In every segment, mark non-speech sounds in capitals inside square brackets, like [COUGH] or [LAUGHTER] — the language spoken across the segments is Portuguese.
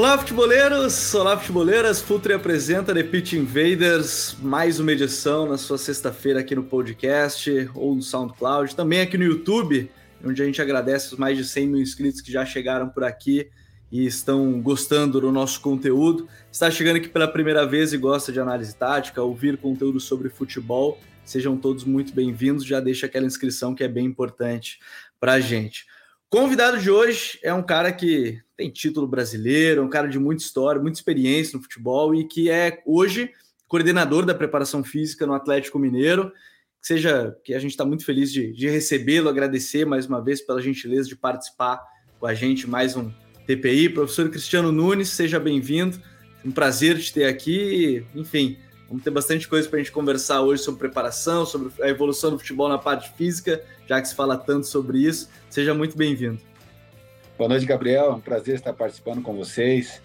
Olá, futeboleiros! Olá, futeboleiras! Futre apresenta The Pitch Invaders, mais uma edição na sua sexta-feira aqui no podcast ou no SoundCloud, também aqui no YouTube, onde a gente agradece os mais de 100 mil inscritos que já chegaram por aqui e estão gostando do nosso conteúdo. Está chegando aqui pela primeira vez e gosta de análise tática, ouvir conteúdo sobre futebol, sejam todos muito bem-vindos. Já deixa aquela inscrição que é bem importante para a gente. Convidado de hoje é um cara que tem título brasileiro, um cara de muita história, muita experiência no futebol e que é hoje coordenador da preparação física no Atlético Mineiro. Que seja que a gente está muito feliz de, de recebê-lo, agradecer mais uma vez pela gentileza de participar com a gente mais um TPI. Professor Cristiano Nunes, seja bem-vindo. Um prazer te ter aqui. Enfim, Vamos ter bastante coisa para a gente conversar hoje sobre preparação, sobre a evolução do futebol na parte física, já que se fala tanto sobre isso. Seja muito bem-vindo. Boa noite, Gabriel. É um prazer estar participando com vocês.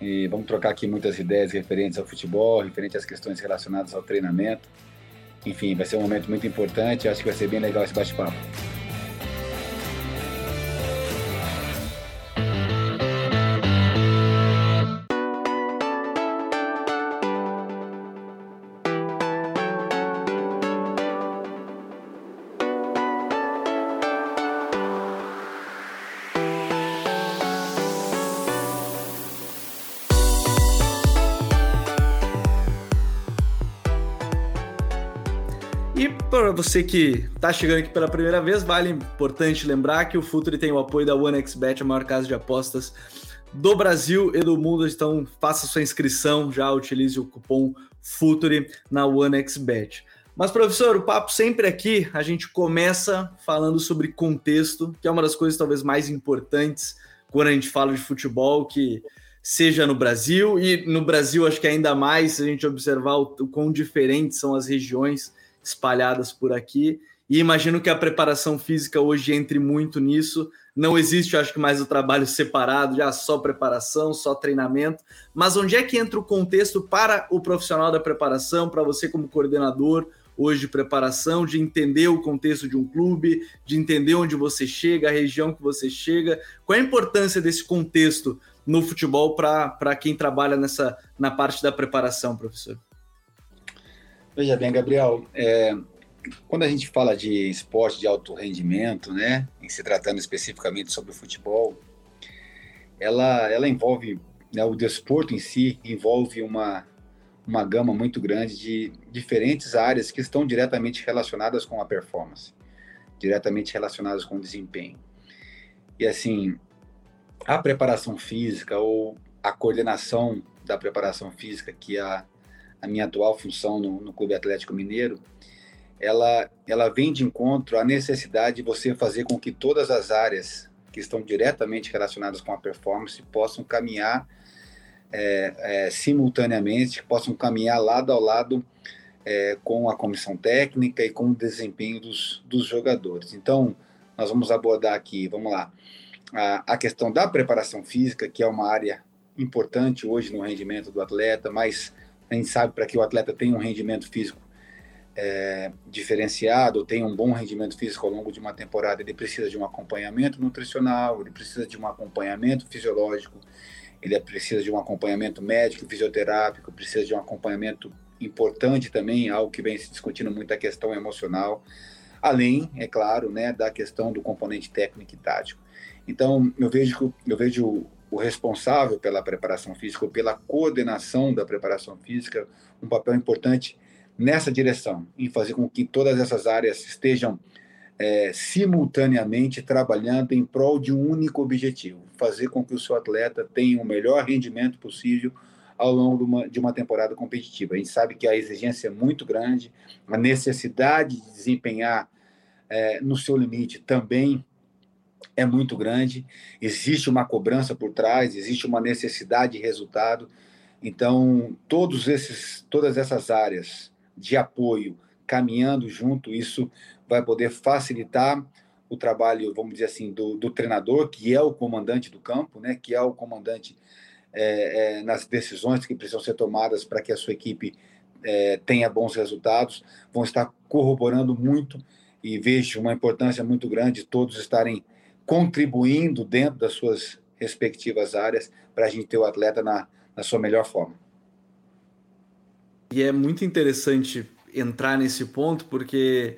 E vamos trocar aqui muitas ideias referentes ao futebol, referentes às questões relacionadas ao treinamento. Enfim, vai ser um momento muito importante. Acho que vai ser bem legal esse bate-papo. Para você que está chegando aqui pela primeira vez, vale importante lembrar que o Futuri tem o apoio da OneXBet, a maior casa de apostas do Brasil e do mundo. Então, faça sua inscrição, já utilize o cupom Futuri na OneXBet. Mas, professor, o papo sempre aqui, a gente começa falando sobre contexto, que é uma das coisas talvez mais importantes quando a gente fala de futebol, que seja no Brasil, e no Brasil acho que ainda mais, se a gente observar o, o quão diferentes são as regiões espalhadas por aqui. E imagino que a preparação física hoje entre muito nisso. Não existe, acho que, mais o trabalho separado, já só preparação, só treinamento. Mas onde é que entra o contexto para o profissional da preparação, para você como coordenador hoje de preparação, de entender o contexto de um clube, de entender onde você chega, a região que você chega? Qual é a importância desse contexto no futebol para quem trabalha nessa na parte da preparação, professor? Veja bem, Gabriel, é, quando a gente fala de esporte de alto rendimento, né, em se tratando especificamente sobre o futebol, ela, ela envolve, né, o desporto em si envolve uma, uma gama muito grande de diferentes áreas que estão diretamente relacionadas com a performance, diretamente relacionadas com o desempenho. E assim, a preparação física ou a coordenação da preparação física que a a minha atual função no, no Clube Atlético Mineiro, ela, ela vem de encontro à necessidade de você fazer com que todas as áreas que estão diretamente relacionadas com a performance possam caminhar é, é, simultaneamente, possam caminhar lado ao lado é, com a comissão técnica e com o desempenho dos, dos jogadores. Então, nós vamos abordar aqui, vamos lá, a, a questão da preparação física, que é uma área importante hoje no rendimento do atleta, mas a gente sabe para que o atleta tenha um rendimento físico é, diferenciado, tenha um bom rendimento físico ao longo de uma temporada, ele precisa de um acompanhamento nutricional, ele precisa de um acompanhamento fisiológico, ele precisa de um acompanhamento médico, fisioterápico, precisa de um acompanhamento importante também, algo que vem se discutindo muito a questão emocional, além, é claro, né, da questão do componente técnico e tático. Então, eu vejo, eu vejo o responsável pela preparação física ou pela coordenação da preparação física um papel importante nessa direção, em fazer com que todas essas áreas estejam é, simultaneamente trabalhando em prol de um único objetivo: fazer com que o seu atleta tenha o melhor rendimento possível ao longo de uma, de uma temporada competitiva. A gente sabe que a exigência é muito grande, a necessidade de desempenhar é, no seu limite também é muito grande, existe uma cobrança por trás, existe uma necessidade de resultado. Então, todos esses, todas essas áreas de apoio caminhando junto, isso vai poder facilitar o trabalho, vamos dizer assim, do, do treinador, que é o comandante do campo, né, que é o comandante é, é, nas decisões que precisam ser tomadas para que a sua equipe é, tenha bons resultados, vão estar corroborando muito e vejo uma importância muito grande todos estarem contribuindo dentro das suas respectivas áreas para a gente ter o atleta na, na sua melhor forma. E é muito interessante entrar nesse ponto, porque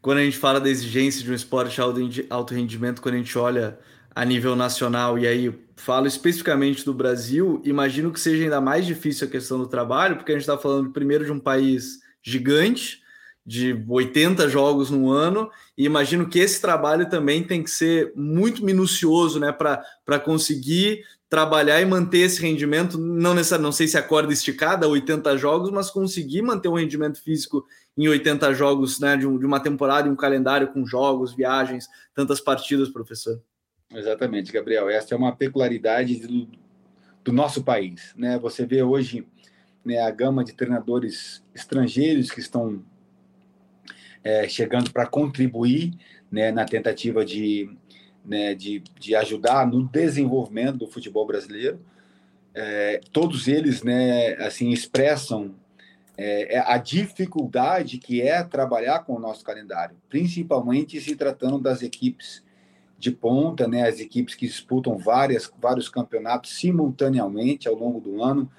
quando a gente fala da exigência de um esporte de alto rendimento, quando a gente olha a nível nacional, e aí falo especificamente do Brasil, imagino que seja ainda mais difícil a questão do trabalho, porque a gente está falando primeiro de um país gigante, de 80 jogos no ano, e imagino que esse trabalho também tem que ser muito minucioso, né, para conseguir trabalhar e manter esse rendimento, não necessariamente, não sei se a corda esticada, 80 jogos, mas conseguir manter um rendimento físico em 80 jogos, né, de, um, de uma temporada e um calendário com jogos, viagens, tantas partidas, professor. Exatamente, Gabriel. Essa é uma peculiaridade do, do nosso país, né? Você vê hoje né, a gama de treinadores estrangeiros que estão é, chegando para contribuir né, na tentativa de, né, de, de ajudar no desenvolvimento do futebol brasileiro. É, todos eles né, assim expressam é, é, a dificuldade que é trabalhar com o nosso calendário, principalmente se tratando das equipes de ponta, né, as equipes que disputam várias, vários campeonatos simultaneamente ao longo do ano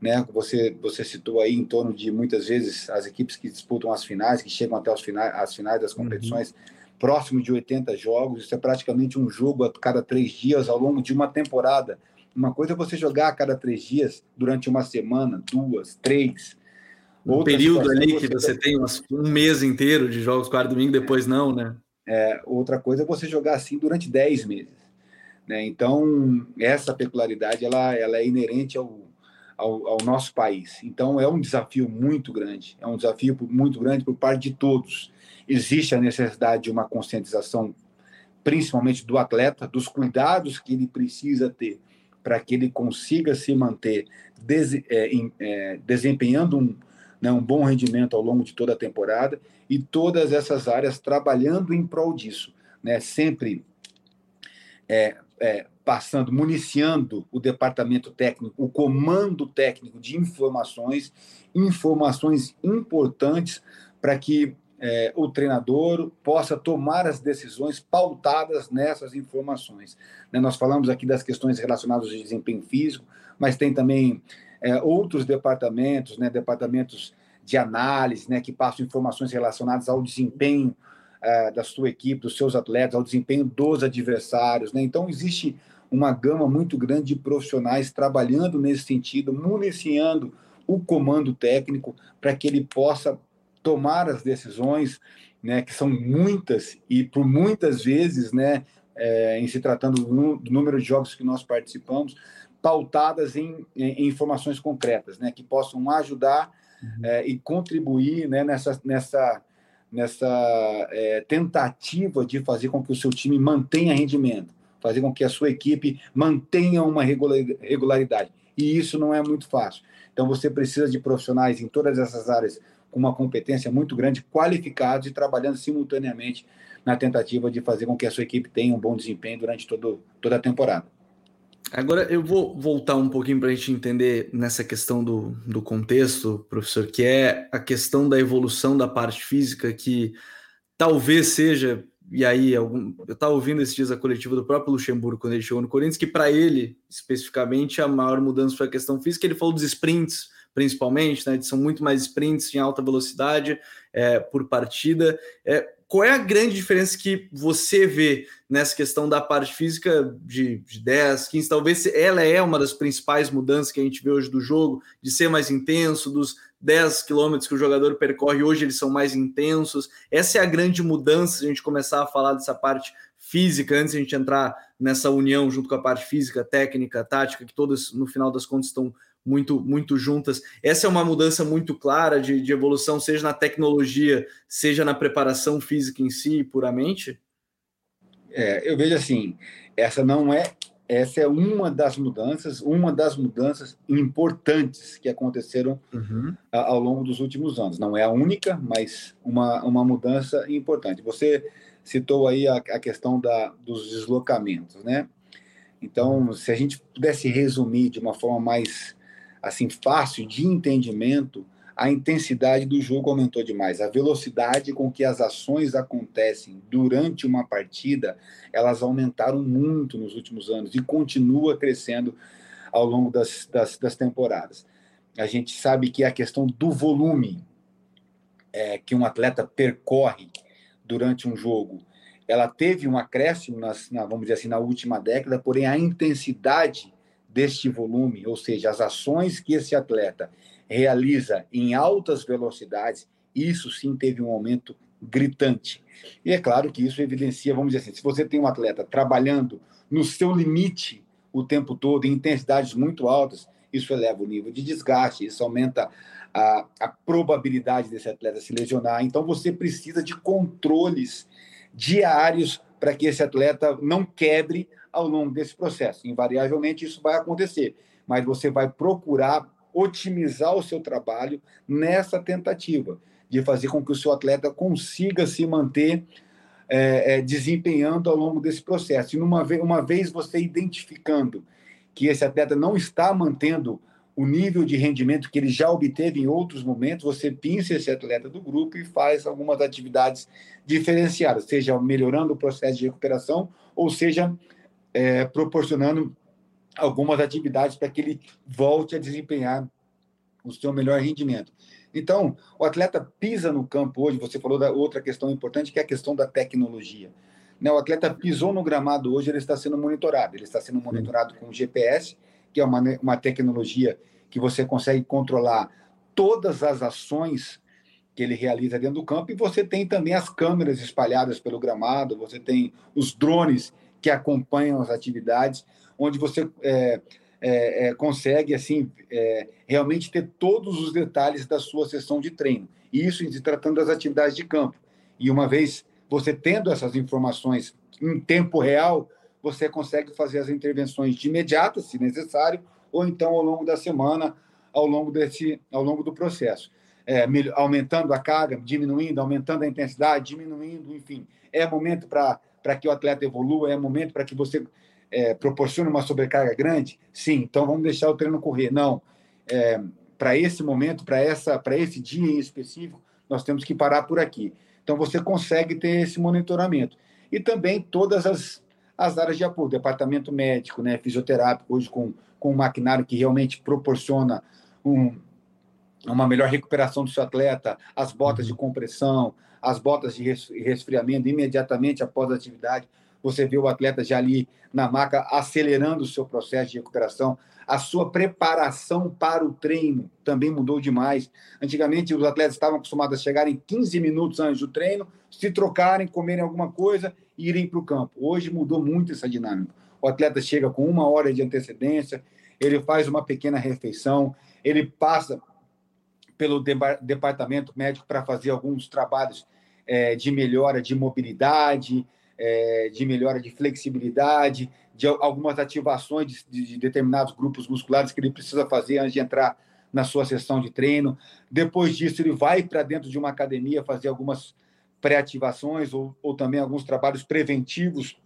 né? Você você citou aí em torno de muitas vezes as equipes que disputam as finais, que chegam até os finais, as finais das uhum. competições, uhum. próximo de 80 jogos. Isso é praticamente um jogo a cada três dias ao longo de uma temporada. Uma coisa é você jogar a cada três dias durante uma semana, duas, três. Um Outra período ali que você tem um mês inteiro de jogos quarto domingo, depois não, né? É, outra coisa é você jogar assim durante dez meses. Né? Então, essa peculiaridade ela, ela é inerente ao, ao, ao, nosso país. Então, é um desafio muito grande, é um desafio muito grande por parte de todos. Existe a necessidade de uma conscientização, principalmente do atleta, dos cuidados que ele precisa ter para que ele consiga se manter des, é, é, desempenhando um, né, um bom rendimento ao longo de toda a temporada e todas essas áreas trabalhando em prol disso, né, sempre é, é, passando, municiando o departamento técnico, o comando técnico de informações, informações importantes para que é, o treinador possa tomar as decisões pautadas nessas informações. Né, nós falamos aqui das questões relacionadas ao desempenho físico, mas tem também é, outros departamentos, né, departamentos de análise, né, que passam informações relacionadas ao desempenho é, da sua equipe, dos seus atletas, ao desempenho dos adversários. Né? Então, existe uma gama muito grande de profissionais trabalhando nesse sentido, municiando o comando técnico para que ele possa tomar as decisões, né, que são muitas e por muitas vezes, né, é, em se tratando do, número de jogos que nós participamos, pautadas em, em, em informações concretas, né, que possam ajudar uhum. é, e contribuir né, nessa, nessa nessa é, tentativa de fazer com que o seu time mantenha rendimento, fazer com que a sua equipe mantenha uma regularidade. E isso não é muito fácil. Então você precisa de profissionais em todas essas áreas com uma competência muito grande, qualificados e trabalhando simultaneamente na tentativa de fazer com que a sua equipe tenha um bom desempenho durante todo, toda a temporada. Agora eu vou voltar um pouquinho para a gente entender nessa questão do, do contexto, professor, que é a questão da evolução da parte física, que talvez seja, e aí algum, eu estava ouvindo esses dias a coletiva do próprio Luxemburgo quando ele chegou no Corinthians, que para ele, especificamente, a maior mudança foi a questão física, ele falou dos sprints, principalmente, né? São muito mais sprints em alta velocidade é, por partida. É, qual é a grande diferença que você vê nessa questão da parte física de, de 10, 15? Talvez ela é uma das principais mudanças que a gente vê hoje do jogo, de ser mais intenso, dos 10 quilômetros que o jogador percorre, hoje eles são mais intensos. Essa é a grande mudança, se a gente começar a falar dessa parte física, antes a gente entrar nessa união junto com a parte física, técnica, tática, que todas, no final das contas, estão muito, muito juntas. Essa é uma mudança muito clara de, de evolução, seja na tecnologia, seja na preparação física em si, puramente? É, eu vejo assim, essa não é essa é uma das mudanças, uma das mudanças importantes que aconteceram uhum. ao longo dos últimos anos. Não é a única, mas uma, uma mudança importante. Você citou aí a, a questão da, dos deslocamentos, né? Então, se a gente pudesse resumir de uma forma mais assim fácil de entendimento, a intensidade do jogo aumentou demais. A velocidade com que as ações acontecem durante uma partida, elas aumentaram muito nos últimos anos e continua crescendo ao longo das, das, das temporadas. A gente sabe que a questão do volume é, que um atleta percorre durante um jogo, ela teve um acréscimo, nas, na, vamos dizer assim, na última década, porém a intensidade deste volume, ou seja, as ações que esse atleta realiza em altas velocidades, isso sim teve um aumento gritante. E é claro que isso evidencia, vamos dizer assim, se você tem um atleta trabalhando no seu limite o tempo todo, em intensidades muito altas, isso eleva o nível de desgaste, isso aumenta a, a probabilidade desse atleta se lesionar. Então, você precisa de controles diários para que esse atleta não quebre ao longo desse processo. Invariavelmente isso vai acontecer, mas você vai procurar otimizar o seu trabalho nessa tentativa de fazer com que o seu atleta consiga se manter é, é, desempenhando ao longo desse processo. E uma vez, uma vez você identificando que esse atleta não está mantendo o nível de rendimento que ele já obteve em outros momentos, você pinça esse atleta do grupo e faz algumas atividades diferenciadas, seja melhorando o processo de recuperação, ou seja, é, proporcionando algumas atividades para que ele volte a desempenhar o seu melhor rendimento. Então, o atleta pisa no campo hoje, você falou da outra questão importante, que é a questão da tecnologia. Né, o atleta pisou no gramado hoje, ele está sendo monitorado. Ele está sendo monitorado com GPS, que é uma, uma tecnologia que você consegue controlar todas as ações que ele realiza dentro do campo, e você tem também as câmeras espalhadas pelo gramado, você tem os drones que acompanham as atividades, onde você é, é, é, consegue assim é, realmente ter todos os detalhes da sua sessão de treino. Isso se tratando das atividades de campo. E uma vez você tendo essas informações em tempo real, você consegue fazer as intervenções de imediato, se necessário, ou então ao longo da semana, ao longo desse, ao longo do processo. É, aumentando a carga, diminuindo, aumentando a intensidade, diminuindo, enfim. É momento para para que o atleta evolua? É momento para que você é, proporcione uma sobrecarga grande? Sim, então vamos deixar o treino correr. Não. É, para esse momento, para essa, para esse dia em específico, nós temos que parar por aqui. Então você consegue ter esse monitoramento e também todas as, as áreas de apoio, departamento médico, né, fisioterápico, hoje com, com um maquinário que realmente proporciona um, uma melhor recuperação do seu atleta, as botas de compressão, as botas de resfriamento imediatamente após a atividade. Você vê o atleta já ali na maca acelerando o seu processo de recuperação. A sua preparação para o treino também mudou demais. Antigamente, os atletas estavam acostumados a chegarem 15 minutos antes do treino, se trocarem, comerem alguma coisa e irem para o campo. Hoje mudou muito essa dinâmica. O atleta chega com uma hora de antecedência, ele faz uma pequena refeição, ele passa pelo departamento médico para fazer alguns trabalhos é, de melhora de mobilidade, é, de melhora de flexibilidade, de algumas ativações de, de, determinados grupos musculares que ele precisa fazer antes de entrar na sua sessão de treino. Depois disso, ele vai para dentro de uma academia fazer algumas pré-ativações ou, ou também alguns trabalhos preventivos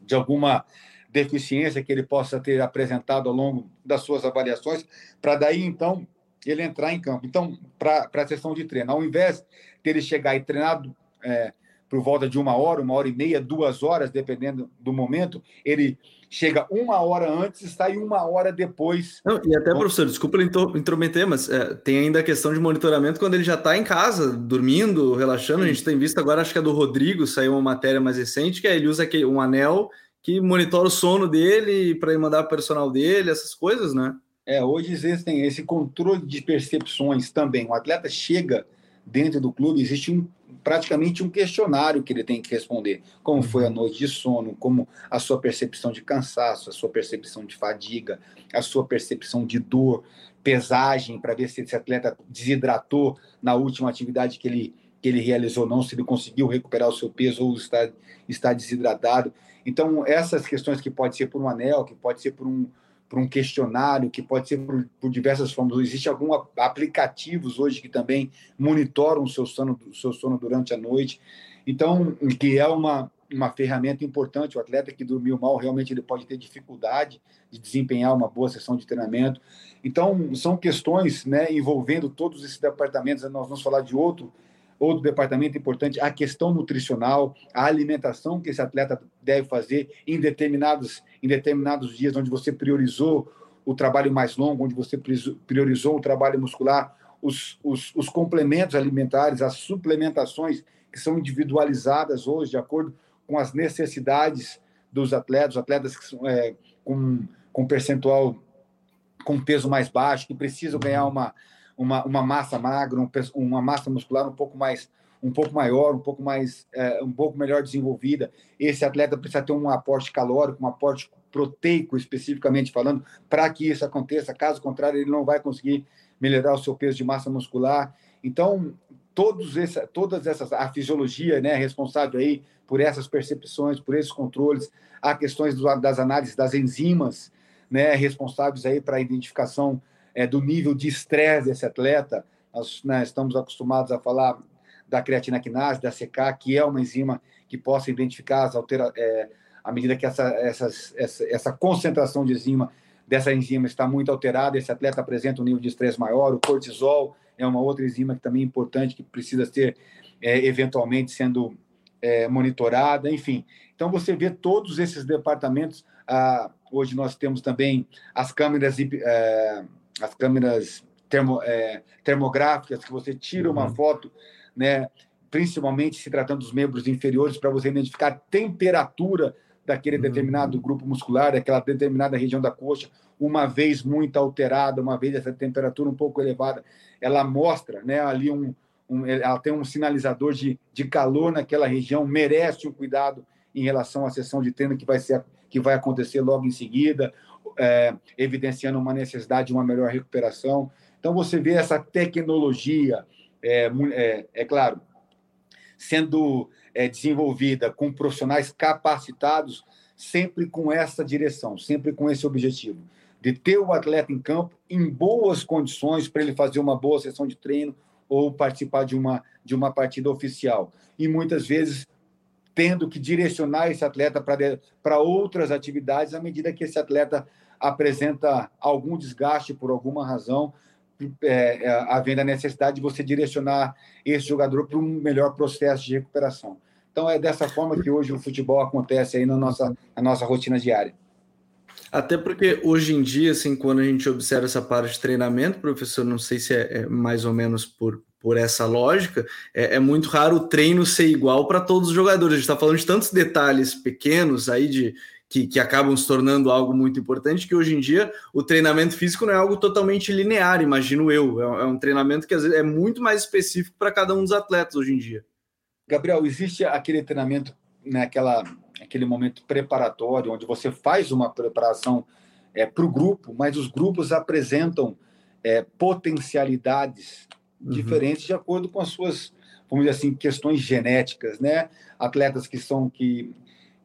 de alguma deficiência que ele possa ter apresentado ao longo das suas avaliações, para daí então ele entrar em campo. Então, para a sessão de treino, ao invés dele chegar e treinar é, por volta de uma hora, uma hora e meia, duas horas, dependendo do momento, ele chega uma hora antes e sai uma hora depois. Não, e até, professor, desculpa intrometer, mas é, tem ainda a questão de monitoramento quando ele já está em casa, dormindo, relaxando. Sim. A gente tem visto agora, acho que é do Rodrigo, saiu uma matéria mais recente, que é, ele usa aquele, um anel que monitora o sono dele para mandar para o personal dele, essas coisas, né? É, hoje existem esse controle de percepções também. O atleta chega dentro do clube, existe um, praticamente um questionário que ele tem que responder. Como foi a noite de sono, como a sua percepção de cansaço, a sua percepção de fadiga, a sua percepção de dor, pesagem para ver se esse atleta desidratou na última atividade que ele, que ele realizou ou não, se ele conseguiu recuperar o seu peso ou está, está desidratado. Então, essas questões que pode ser por um anel, que pode ser por um, por um questionário, que pode ser por, por diversas formas. Existem alguns aplicativos hoje que também monitoram o seu sono, o seu sono durante a noite. Então, que é uma, uma ferramenta importante. O atleta que dormiu mal, realmente ele pode ter dificuldade de desempenhar uma boa sessão de treinamento. Então, são questões né, envolvendo todos esses departamentos. Nós vamos falar de outro, outro departamento importante, a questão nutricional, a alimentação que esse atleta deve fazer em determinados, em determinados dias, onde você priorizou o trabalho mais longo, onde você priorizou o trabalho muscular, os, os, os complementos alimentares, as suplementações que são individualizadas hoje, de acordo com as necessidades dos atletas, atletas que são, é, com, com percentual, com peso mais baixo, que precisam ganhar uma, uma, uma massa magra, um, uma massa muscular um pouco mais um pouco maior, um pouco mais é, um pouco melhor desenvolvida. Esse atleta precisa ter um aporte calórico, um aporte proteico especificamente falando, para que isso aconteça. Caso contrário, ele não vai conseguir melhorar o seu peso de massa muscular. Então, todos essa, todas essas a fisiologia, né, responsável aí por essas percepções, por esses controles, há questões do, das análises das enzimas, né, responsáveis aí para a identificação é, do nível de estresse desse atleta. Nós né, estamos acostumados a falar da creatina quinase, da CK, que é uma enzima que possa identificar as altera é, à medida que essa, essa, essa concentração de enzima dessa enzima está muito alterada, esse atleta apresenta um nível de estresse maior, o cortisol é uma outra enzima que também é importante, que precisa ser é, eventualmente sendo é, monitorada, enfim. Então, você vê todos esses departamentos. Ah, hoje nós temos também as câmeras, é, as câmeras termo, é, termográficas, que você tira uma uhum. foto, né, principalmente se tratando dos membros inferiores, para você identificar a temperatura daquele uhum. determinado grupo muscular, daquela determinada região da coxa, uma vez muito alterada, uma vez essa temperatura um pouco elevada, ela mostra né, ali um, um, ela tem um sinalizador de, de calor naquela região, merece um cuidado em relação à sessão de treino que vai, ser, que vai acontecer logo em seguida, é, evidenciando uma necessidade de uma melhor recuperação. Então, você vê essa tecnologia, é, é, é claro, sendo é, desenvolvida com profissionais capacitados, sempre com essa direção, sempre com esse objetivo, de ter o atleta em campo em boas condições para ele fazer uma boa sessão de treino, ou participar de uma, de uma partida oficial. E muitas vezes tendo que direcionar esse atleta para outras atividades à medida que esse atleta apresenta algum desgaste por alguma razão, é, é, havendo a necessidade de você direcionar esse jogador para um melhor processo de recuperação. Então é dessa forma que hoje o futebol acontece aí na nossa, na nossa rotina diária. Até porque hoje em dia, assim, quando a gente observa essa parte de treinamento, professor, não sei se é, é mais ou menos por, por essa lógica, é, é muito raro o treino ser igual para todos os jogadores. A gente está falando de tantos detalhes pequenos aí de que, que, acabam se tornando algo muito importante, que hoje em dia o treinamento físico não é algo totalmente linear, imagino eu. É, é um treinamento que às vezes é muito mais específico para cada um dos atletas hoje em dia. Gabriel, existe aquele treinamento, naquela né, aquele momento preparatório, onde você faz uma preparação é, para o grupo, mas os grupos apresentam é, potencialidades uhum. diferentes de acordo com as suas, vamos dizer assim, questões genéticas, né? Atletas que são que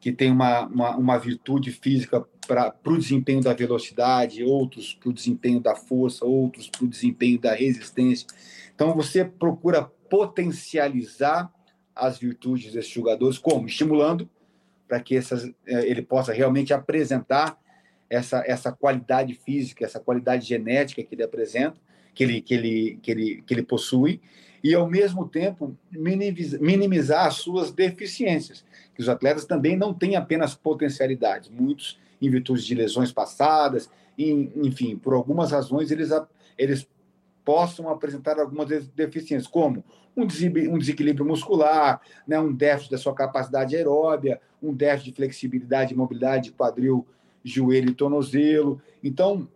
que têm uma, uma, uma virtude física para o desempenho da velocidade, outros para o desempenho da força, outros para o desempenho da resistência. Então você procura potencializar as virtudes desses jogadores, como estimulando para que essas, eh, ele possa realmente apresentar essa, essa qualidade física, essa qualidade genética que ele apresenta, que ele, que ele, que ele, que ele possui, e ao mesmo tempo minimizar, as suas deficiências, que os atletas também não têm apenas potencialidades, muitos em virtude de lesões passadas, enfim, por algumas razões eles, eles possam apresentar algumas deficiências, como um desequilíbrio muscular, né, um déficit da sua capacidade aeróbia, um déficit de flexibilidade e mobilidade de quadril, joelho e tornozelo. Então,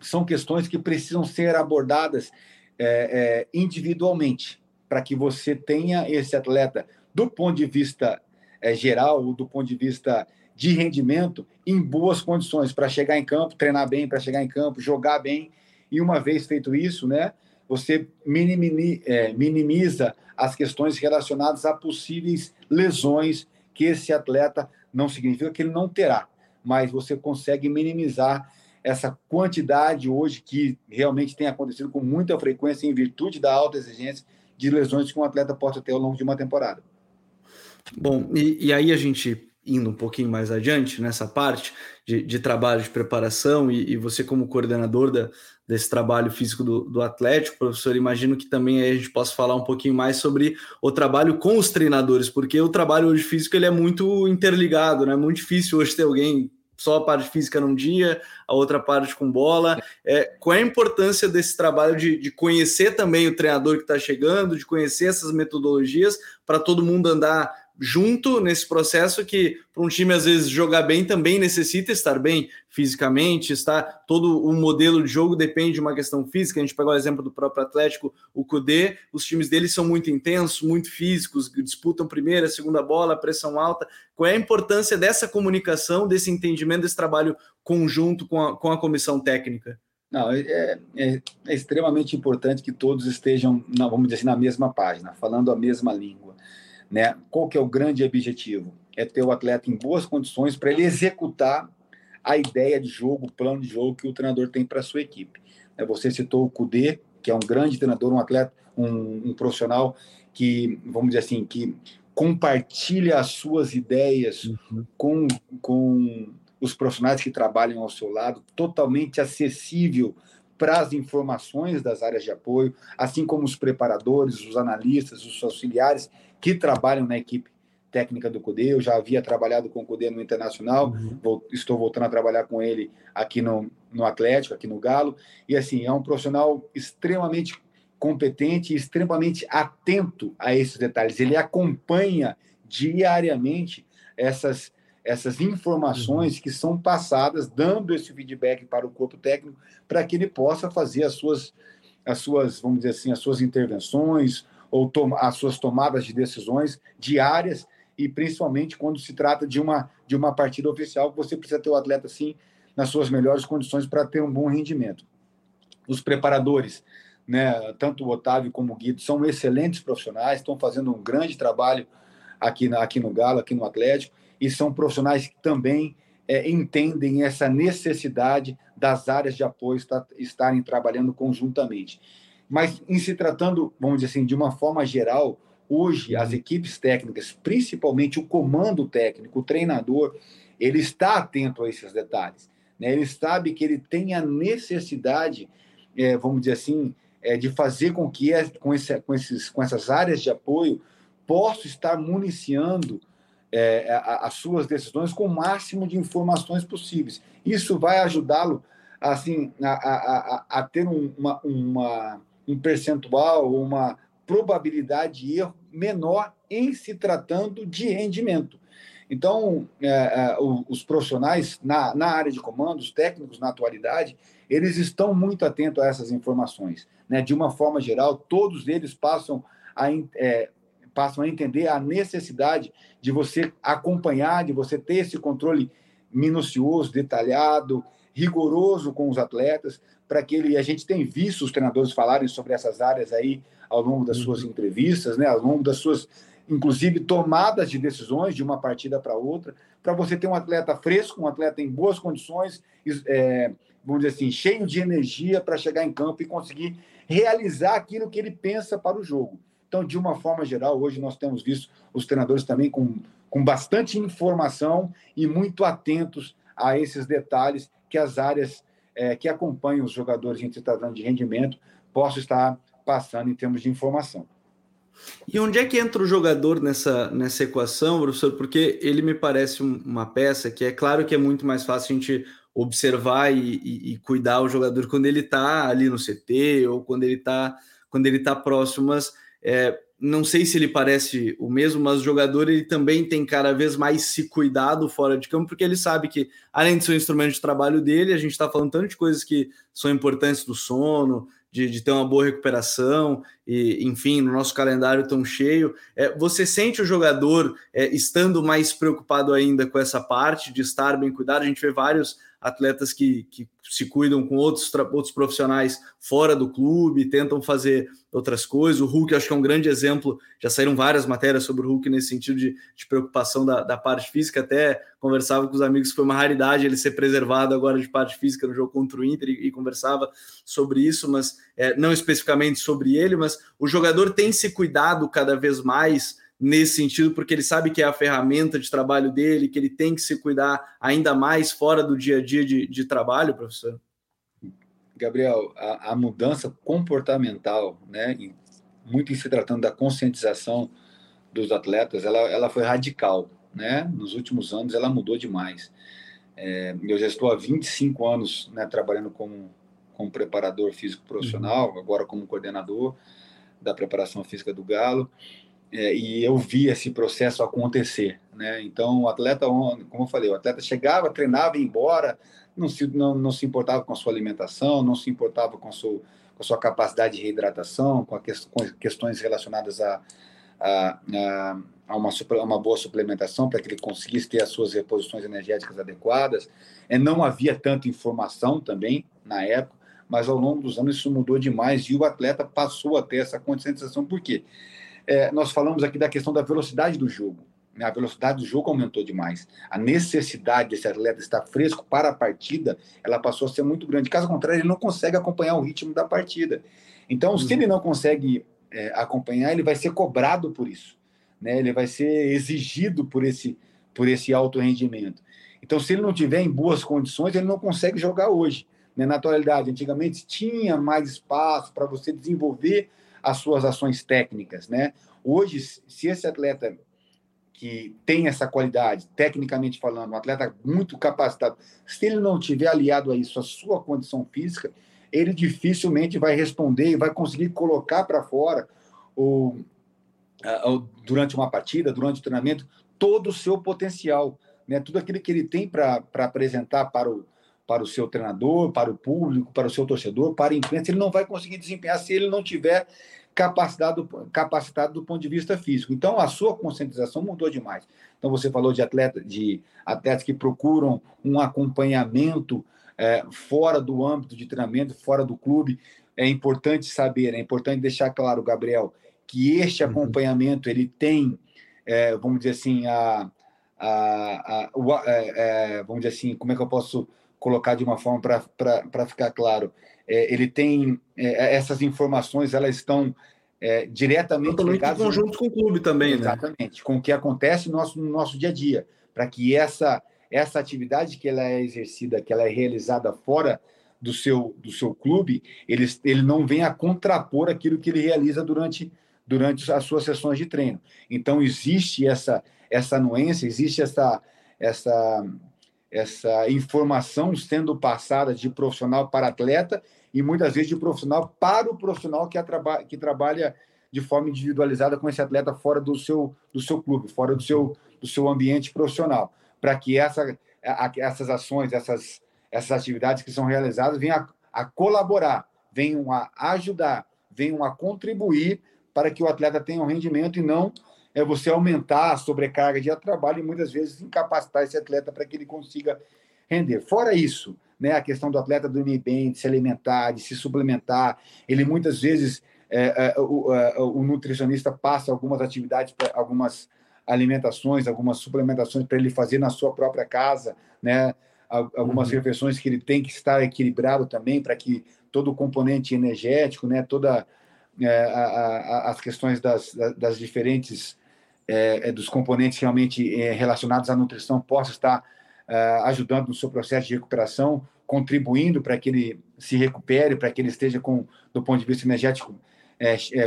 são questões que precisam ser abordadas é, é, individualmente. para que você tenha esse atleta do ponto de vista é, geral, do ponto de vista de rendimento, em boas condições para chegar em campo, treinar bem, para chegar em campo, jogar bem. E uma vez feito isso, né, você é, minimiza as questões relacionadas a possíveis lesões que esse atleta não significa que ele não terá, mas você consegue minimizar essa quantidade hoje que realmente tem acontecido com muita frequência em virtude da alta exigência de lesões que um atleta possa ter ao longo de uma temporada. Bom, e, e aí a gente indo um pouquinho mais adiante nessa parte de, de trabalho de preparação e, e, você como coordenador da, desse trabalho físico do, do Atlético, professor, imagino que também a gente possa falar um pouquinho mais sobre o trabalho com os treinadores, porque o trabalho hoje físico ele é muito interligado, né? Muito difícil hoje ter alguém só a parte física num dia, a outra parte com bola. É, qual é a importância desse trabalho de, de conhecer também o treinador que está chegando, de conhecer essas metodologias para todo mundo andar junto nesse processo que para um time às vezes jogar bem também necessita estar bem fisicamente, está todo o modelo de jogo depende de uma questão física. A gente pegou o exemplo do próprio Atlético, o Cudê, os times deles são muito intensos, muito físicos, disputam primeira, segunda bola, pressão alta. Qual é a importância dessa comunicação, desse entendimento, desse trabalho conjunto com a, com a comissão técnica? Não, é, é, é extremamente importante que todos estejam, vamos dizer assim, na mesma página, falando a mesma língua. Né? Qual que é o grande objetivo? É ter o atleta em boas condições para ele executar a ideia de jogo, o plano de jogo que o treinador tem para a sua equipe. Né, você citou o Kudê, que é um grande treinador, um atleta, um, um profissional que, vamos dizer assim, que compartilha as suas ideias uhum. com, com os profissionais que trabalham ao seu lado, totalmente acessível para as informações das áreas de apoio, assim como os preparadores, os analistas, os auxiliares que trabalham na equipe técnica do CUDE. Eu já havia trabalhado com o CUDE no Internacional, uhum. vou, estou voltando a trabalhar com ele aqui no, no Atlético, aqui no Galo. E assim, é um profissional extremamente competente e extremamente atento a esses detalhes. Ele acompanha diariamente essas, essas informações uhum. que são passadas, dando esse feedback para o corpo técnico, para que ele possa fazer as suas, as suas, vamos dizer assim, as suas intervenções, ou as suas tomadas de decisões diárias e principalmente quando se trata de uma de uma partida oficial, você precisa ter o atleta sim nas suas melhores condições para ter um bom rendimento. Os preparadores, né, tanto o Otávio como o Guido são excelentes profissionais, estão fazendo um grande trabalho aqui na, aqui no Galo, aqui no Atlético e são profissionais que também é, entendem essa necessidade das áreas de apoio estar, estarem trabalhando conjuntamente. Mas em se tratando, vamos dizer assim, de uma forma geral, hoje as equipes técnicas, principalmente o comando técnico, o treinador, ele está atento a esses detalhes. Né? Ele sabe que ele tem a necessidade, é, vamos dizer assim, é, de fazer com que é, com, esse, com, esses, com essas áreas de apoio possa estar municiando é, as suas decisões com o máximo de informações possíveis. Isso vai ajudá-lo assim a, a, a, a ter um, uma, uma, um percentual, uma probabilidade de erro menor em se tratando de rendimento. Então, é, é, os profissionais na, na área de comando, os técnicos na atualidade, eles estão muito atentos a essas informações. Né? De uma forma geral, todos eles passam a, é, passam a entender a necessidade de você acompanhar, de você ter esse controle minucioso, detalhado, rigoroso com os atletas, para que ele. A gente tem visto os treinadores falarem sobre essas áreas aí ao longo das suas uhum. entrevistas, né, ao longo das suas, inclusive, tomadas de decisões de uma partida para outra, para você ter um atleta fresco, um atleta em boas condições, é, vamos dizer assim, cheio de energia para chegar em campo e conseguir realizar aquilo que ele pensa para o jogo. Então, de uma forma geral, hoje nós temos visto os treinadores também com, com bastante informação e muito atentos a esses detalhes que as áreas é, que acompanham os jogadores em tratando de rendimento possam estar passando em termos de informação. E onde é que entra o jogador nessa, nessa equação, professor? Porque ele me parece uma peça que é claro que é muito mais fácil a gente observar e, e, e cuidar o jogador quando ele está ali no CT ou quando ele está quando ele tá próximo, mas é, não sei se ele parece o mesmo, mas o jogador ele também tem cada vez mais se cuidado fora de campo, porque ele sabe que, além de ser um instrumento de trabalho dele, a gente está falando tanto de coisas que são importantes do sono, de, de, ter uma boa recuperação, e, enfim, no nosso calendário tão cheio. É, você sente o jogador é, estando mais preocupado ainda com essa parte de estar bem cuidado? A gente vê vários atletas que, que se cuidam com outros, outros profissionais fora do clube, tentam fazer outras coisas. O Hulk, acho que é um grande exemplo. Já saíram várias matérias sobre o Hulk nesse sentido de, de preocupação da, da, parte física. Até conversava com os amigos foi uma raridade ele ser preservado agora de parte física no jogo contra o Inter e, e conversava sobre isso, mas é, não especificamente sobre ele. Mas o jogador tem se cuidado cada vez mais nesse sentido, porque ele sabe que é a ferramenta de trabalho dele, que ele tem que se cuidar ainda mais fora do dia a dia de, de trabalho, professor? Gabriel, a, a, mudança comportamental, né, muito em se tratando da conscientização dos atletas, ela, ela foi radical, né? Nos últimos anos ela mudou demais. É, eu já estou há 25 anos né, trabalhando como, como preparador físico profissional, uhum. agora como coordenador da preparação física do Galo é, e eu vi esse processo acontecer, né? Então, o atleta, como eu falei, o atleta chegava, treinava e embora, não se, não, não se importava com a sua alimentação, não se importava com a sua, com a sua capacidade de reidratação, com, que, com questões relacionadas a, a, a, a uma, uma boa suplementação para que ele conseguisse ter as suas reposições energéticas adequadas. É, não havia tanta informação também na época, mas ao longo dos anos isso mudou demais e o atleta passou a ter essa conscientização. Por quê? é, nós falamos aqui da questão da velocidade do jogo. Né? A velocidade do jogo aumentou demais. A necessidade desse atleta estar fresco para a partida, ela passou a ser muito grande. Caso contrário, ele não consegue acompanhar o ritmo da partida. Então, uhum. se ele não consegue é, acompanhar, ele vai ser cobrado por isso. Né? Ele vai ser exigido por esse, por esse alto rendimento. Então, se ele não tiver em boas condições, ele não consegue jogar hoje. Né? Na atualidade, antigamente tinha mais espaço para você desenvolver as suas ações técnicas, né? Hoje, se esse atleta que tem essa qualidade, tecnicamente falando, um atleta muito capacitado, se ele não tiver aliado a isso a sua condição física, ele dificilmente vai responder e vai conseguir colocar para fora ou, durante uma partida, durante o treinamento, todo o seu potencial, né? Tudo aquilo que ele tem para apresentar para o para o seu treinador, para o público, para o seu torcedor, para a imprensa, ele não vai conseguir desempenhar se ele não tiver capacitado, capacitado do ponto de vista físico. Então, a sua conscientização mudou demais. Então, você falou de, atleta, de atletas que procuram um acompanhamento é, fora do âmbito de treinamento, fora do clube. É importante saber, é importante deixar claro, Gabriel, que este uhum. acompanhamento ele tem, é, vamos dizer assim, a, a, a, a é, é, vamos dizer assim, como é que eu posso colocar de uma forma para ficar claro. É, ele tem é, essas informações, elas estão é, diretamente Totalmente ligadas. conjunto com o clube também, exatamente, né? Exatamente, com o que acontece no nosso, no nosso dia a dia, para que essa, essa atividade que ela é exercida, que ela é realizada fora do seu, do seu clube, ele, ele não vem a contrapor aquilo que ele realiza durante, durante as suas sessões de treino. Então, existe essa, essa anuência, existe essa, essa essa informação sendo passada de profissional para atleta e muitas vezes de profissional para o profissional que, traba que trabalha de forma individualizada com esse atleta fora do seu, do seu clube, fora do seu, do seu ambiente profissional, para que essa, a, essas ações, essas, essas atividades que são realizadas venham a, a colaborar, venham a ajudar, venham a contribuir para que o atleta tenha um rendimento e não é você aumentar a sobrecarga de trabalho e muitas vezes incapacitar esse atleta para que ele consiga render. Fora isso, né, a questão do atleta dormir bem, de se alimentar, de se suplementar, ele muitas vezes é, é, o, é, o, nutricionista passa algumas atividades, algumas alimentações, algumas suplementações para ele fazer na sua própria casa, né? Algumas uhum. refeições que ele tem que estar equilibrado também para que todo o componente energético, né? Toda é, a, a, as questões das, das diferentes é, é, dos componentes realmente é, relacionados à nutrição possa estar é, ajudando no seu processo de recuperação, contribuindo para que ele se recupere, para que ele esteja com, do ponto de vista energético,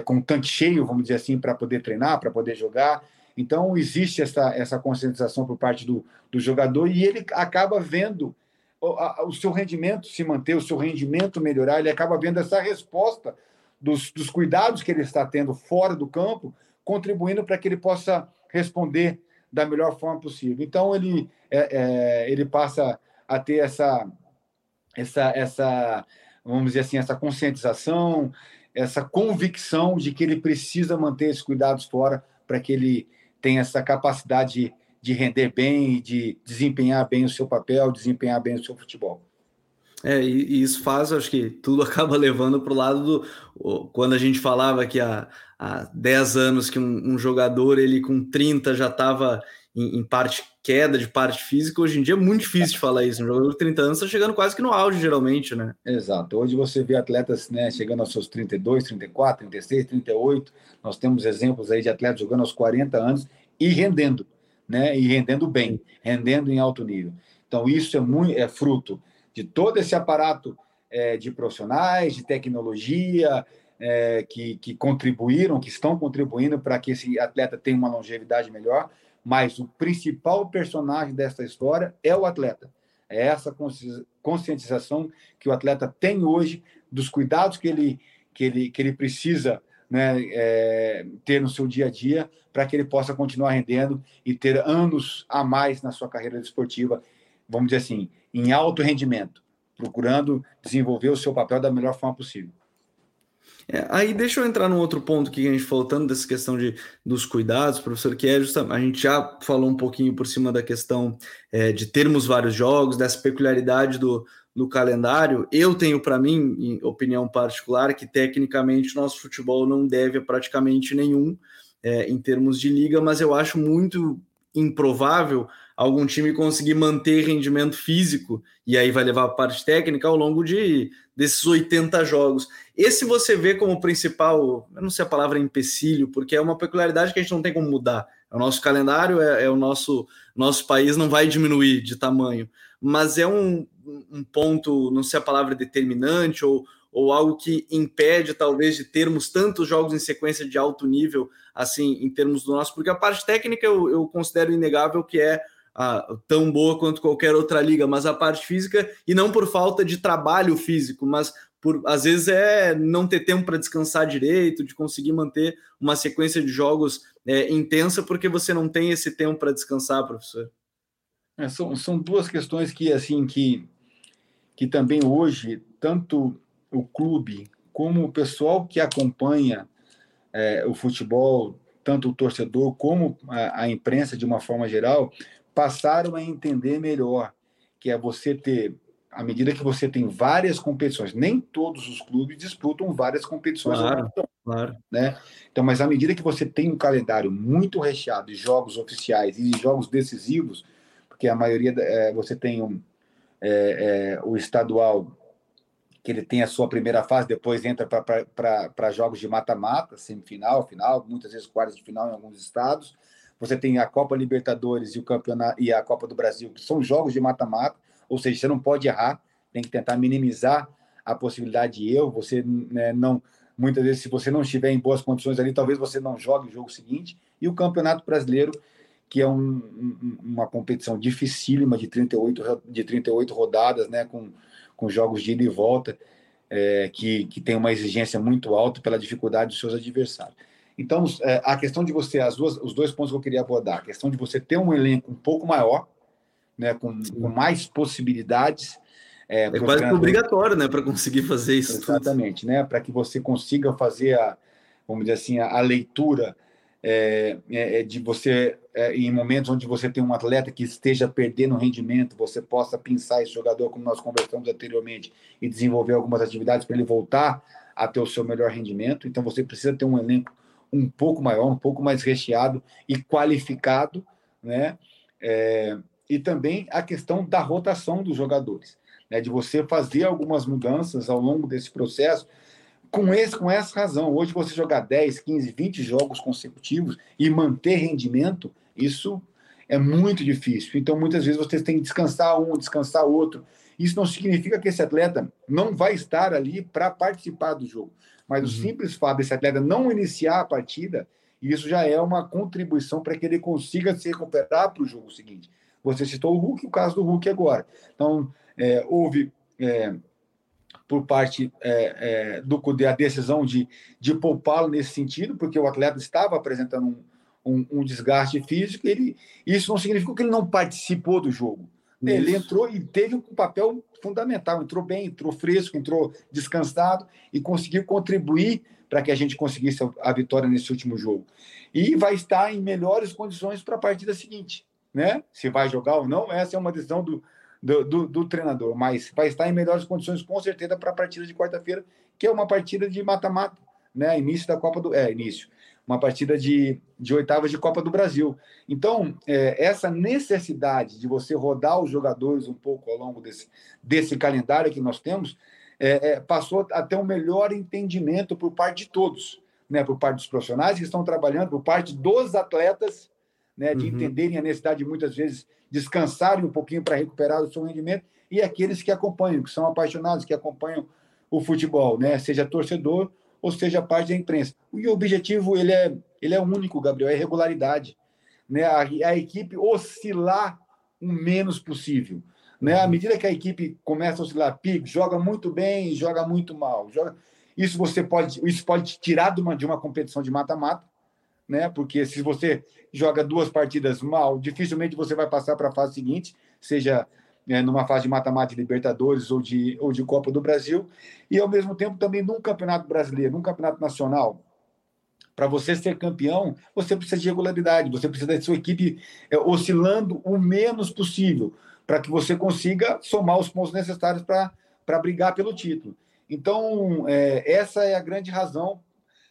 com o tanque cheio, vamos dizer assim, para poder treinar, para poder jogar. Então, existe essa, essa conscientização por parte do, do jogador e ele acaba vendo o, a, o seu rendimento se manter, o seu rendimento melhorar, ele acaba vendo essa resposta dos, dos cuidados que ele está tendo fora do campo contribuindo para que ele possa responder da melhor forma possível. Então ele é, é, ele passa a ter essa essa essa vamos dizer assim essa conscientização, essa convicção de que ele precisa manter esses cuidados fora para que ele tenha essa capacidade de render bem e de desempenhar bem o seu papel, desempenhar bem o seu futebol. É, e, e isso faz, acho que tudo [LAUGHS] acaba levando para o lado do. Quando a gente falava que há, há 10 anos que um, um jogador ele com 30 já estava em, em, parte queda de parte física, hoje em dia é muito difícil de falar isso. Um jogador de 30 anos está chegando quase que no auge, geralmente, né? Exato. Hoje você vê atletas né, chegando aos seus 32, 34, 36, 38. Nós temos exemplos aí de atletas jogando aos 40 anos e rendendo, né? E rendendo bem, rendendo em alto nível. Então, isso é muito é fruto de todo esse aparato é, de profissionais, de tecnologia, é, que, que contribuíram, que estão contribuindo para que esse atleta tenha uma longevidade melhor, mas o principal personagem dessa história é o atleta. É essa conscientização que o atleta tem hoje dos cuidados que ele, que ele, que ele precisa né, é, ter no seu dia a dia para que ele possa continuar rendendo e ter anos a mais na sua carreira esportiva, vamos dizer assim, em alto rendimento, procurando desenvolver o seu papel da melhor forma possível. É, aí deixa eu entrar num outro ponto que a gente falou tanto dessa questão de, dos cuidados, professor, que é justamente, a gente já falou um pouquinho por cima da questão é, de termos vários jogos, dessa peculiaridade do, do calendário. Eu tenho para mim, em opinião particular, que tecnicamente nosso futebol não deve a praticamente nenhum é, em termos de liga, mas eu acho muito improvável algum time conseguir manter rendimento físico, e aí vai levar a parte técnica ao longo de desses 80 jogos. Esse você vê como principal, eu não sei a palavra empecilho, porque é uma peculiaridade que a gente não tem como mudar. É o nosso calendário, é, é o nosso, nosso país não vai diminuir de tamanho, mas é um, um ponto, não sei a palavra determinante, ou, ou algo que impede, talvez, de termos tantos jogos em sequência de alto nível, assim, em termos do nosso, porque a parte técnica eu, eu considero inegável que é a, tão boa quanto qualquer outra liga, mas a parte física, e não por falta de trabalho físico, mas por às vezes é não ter tempo para descansar direito, de conseguir manter uma sequência de jogos é, intensa, porque você não tem esse tempo para descansar, professor. É, são, são duas questões que assim que, que também hoje tanto o clube como o pessoal que acompanha é, o futebol, tanto o torcedor como a, a imprensa de uma forma geral, passaram a entender melhor, que é você ter, à medida que você tem várias competições, nem todos os clubes disputam várias competições. Claro, claro. Né? Então, mas à medida que você tem um calendário muito recheado de jogos oficiais e de jogos decisivos, porque a maioria, é, você tem um, é, é, o estadual, que ele tem a sua primeira fase, depois entra para jogos de mata-mata, semifinal, final, muitas vezes quartas de final em alguns estados, você tem a Copa Libertadores e o campeonato e a Copa do Brasil, que são jogos de mata-mata, ou seja, você não pode errar, tem que tentar minimizar a possibilidade de erro. Você né, não, muitas vezes, se você não estiver em boas condições ali, talvez você não jogue o jogo seguinte. E o Campeonato Brasileiro, que é um, um, uma competição dificílima de 38, de 38 rodadas, né, com, com jogos de ida e volta, é, que, que tem uma exigência muito alta pela dificuldade dos seus adversários. Então, é, a questão de você, as duas, os dois pontos que eu queria abordar, a questão de você ter um elenco um pouco maior, né, com, com mais possibilidades. É, é quase obrigatório, né, para conseguir fazer isso. Exatamente, tudo. né, para que você consiga fazer a, vamos dizer assim, a, a leitura é, é, é de você, é, em momentos onde você tem um atleta que esteja perdendo rendimento, você possa pensar esse jogador, como nós conversamos anteriormente, e desenvolver algumas atividades para ele voltar a ter o seu melhor rendimento. Então, você precisa ter um elenco um pouco maior, um pouco mais recheado e qualificado, né? É, e também a questão da rotação dos jogadores, né? De você fazer algumas mudanças ao longo desse processo com, esse, com essa razão. Hoje, você jogar 10, 15, 20 jogos consecutivos e manter rendimento, isso é muito difícil. Então, muitas vezes, você tem que descansar um, descansar outro. Isso não significa que esse atleta não vai estar ali para participar do jogo. Mas uhum. o simples fato desse atleta não iniciar a partida, isso já é uma contribuição para que ele consiga se recuperar para o jogo seguinte. Você citou o Hulk, o caso do Hulk agora. Então, é, houve é, por parte é, é do CUDE a decisão de, de poupá-lo nesse sentido, porque o atleta estava apresentando um, um, um desgaste físico. Ele, isso não significa que ele não participou do jogo, Ele entrou e teve um papel fundamental, entrou bem, entrou fresco, entrou descansado e conseguiu contribuir para que a gente conseguisse a vitória nesse último jogo. E vai estar em melhores condições para a partida seguinte, né? Se vai jogar ou não, essa é uma decisão do, do, do, do treinador, mas vai estar em melhores condições com certeza para a partida de quarta-feira, que é uma partida de mata-mata, né? Início da Copa do. É, início uma partida de, de oitavas de Copa do Brasil. Então, é, essa necessidade de você rodar os jogadores um pouco ao longo desse, desse calendário que nós temos, é, é, passou a ter um melhor entendimento por parte de todos, né? por parte dos profissionais que estão trabalhando, por parte dos atletas, né? de uhum. entenderem a necessidade de muitas vezes descansarem um pouquinho para recuperar o seu rendimento, e aqueles que acompanham, que são apaixonados, que acompanham o futebol, né? seja torcedor ou seja parte da imprensa. E o objetivo ele é, ele é único, Gabriel, é regularidade. Né? A, a equipe oscilar o menos possível. Né? À medida que a equipe começa a oscilar, pico, joga muito bem, joga muito mal. Joga... Isso você pode, isso pode tirar de uma, de uma competição de mata-mata, né? Porque se você joga duas partidas mal, dificilmente você vai passar para a fase seguinte, seja né, numa fase de mata-mata de Libertadores ou de, ou de Copa do Brasil, e ao mesmo tempo também num campeonato brasileiro, num campeonato nacional. Para você ser campeão, você precisa de regularidade, você precisa da sua equipe é, oscilando o menos possível, para que você consiga somar os pontos necessários para brigar pelo título. Então, é, essa é a grande razão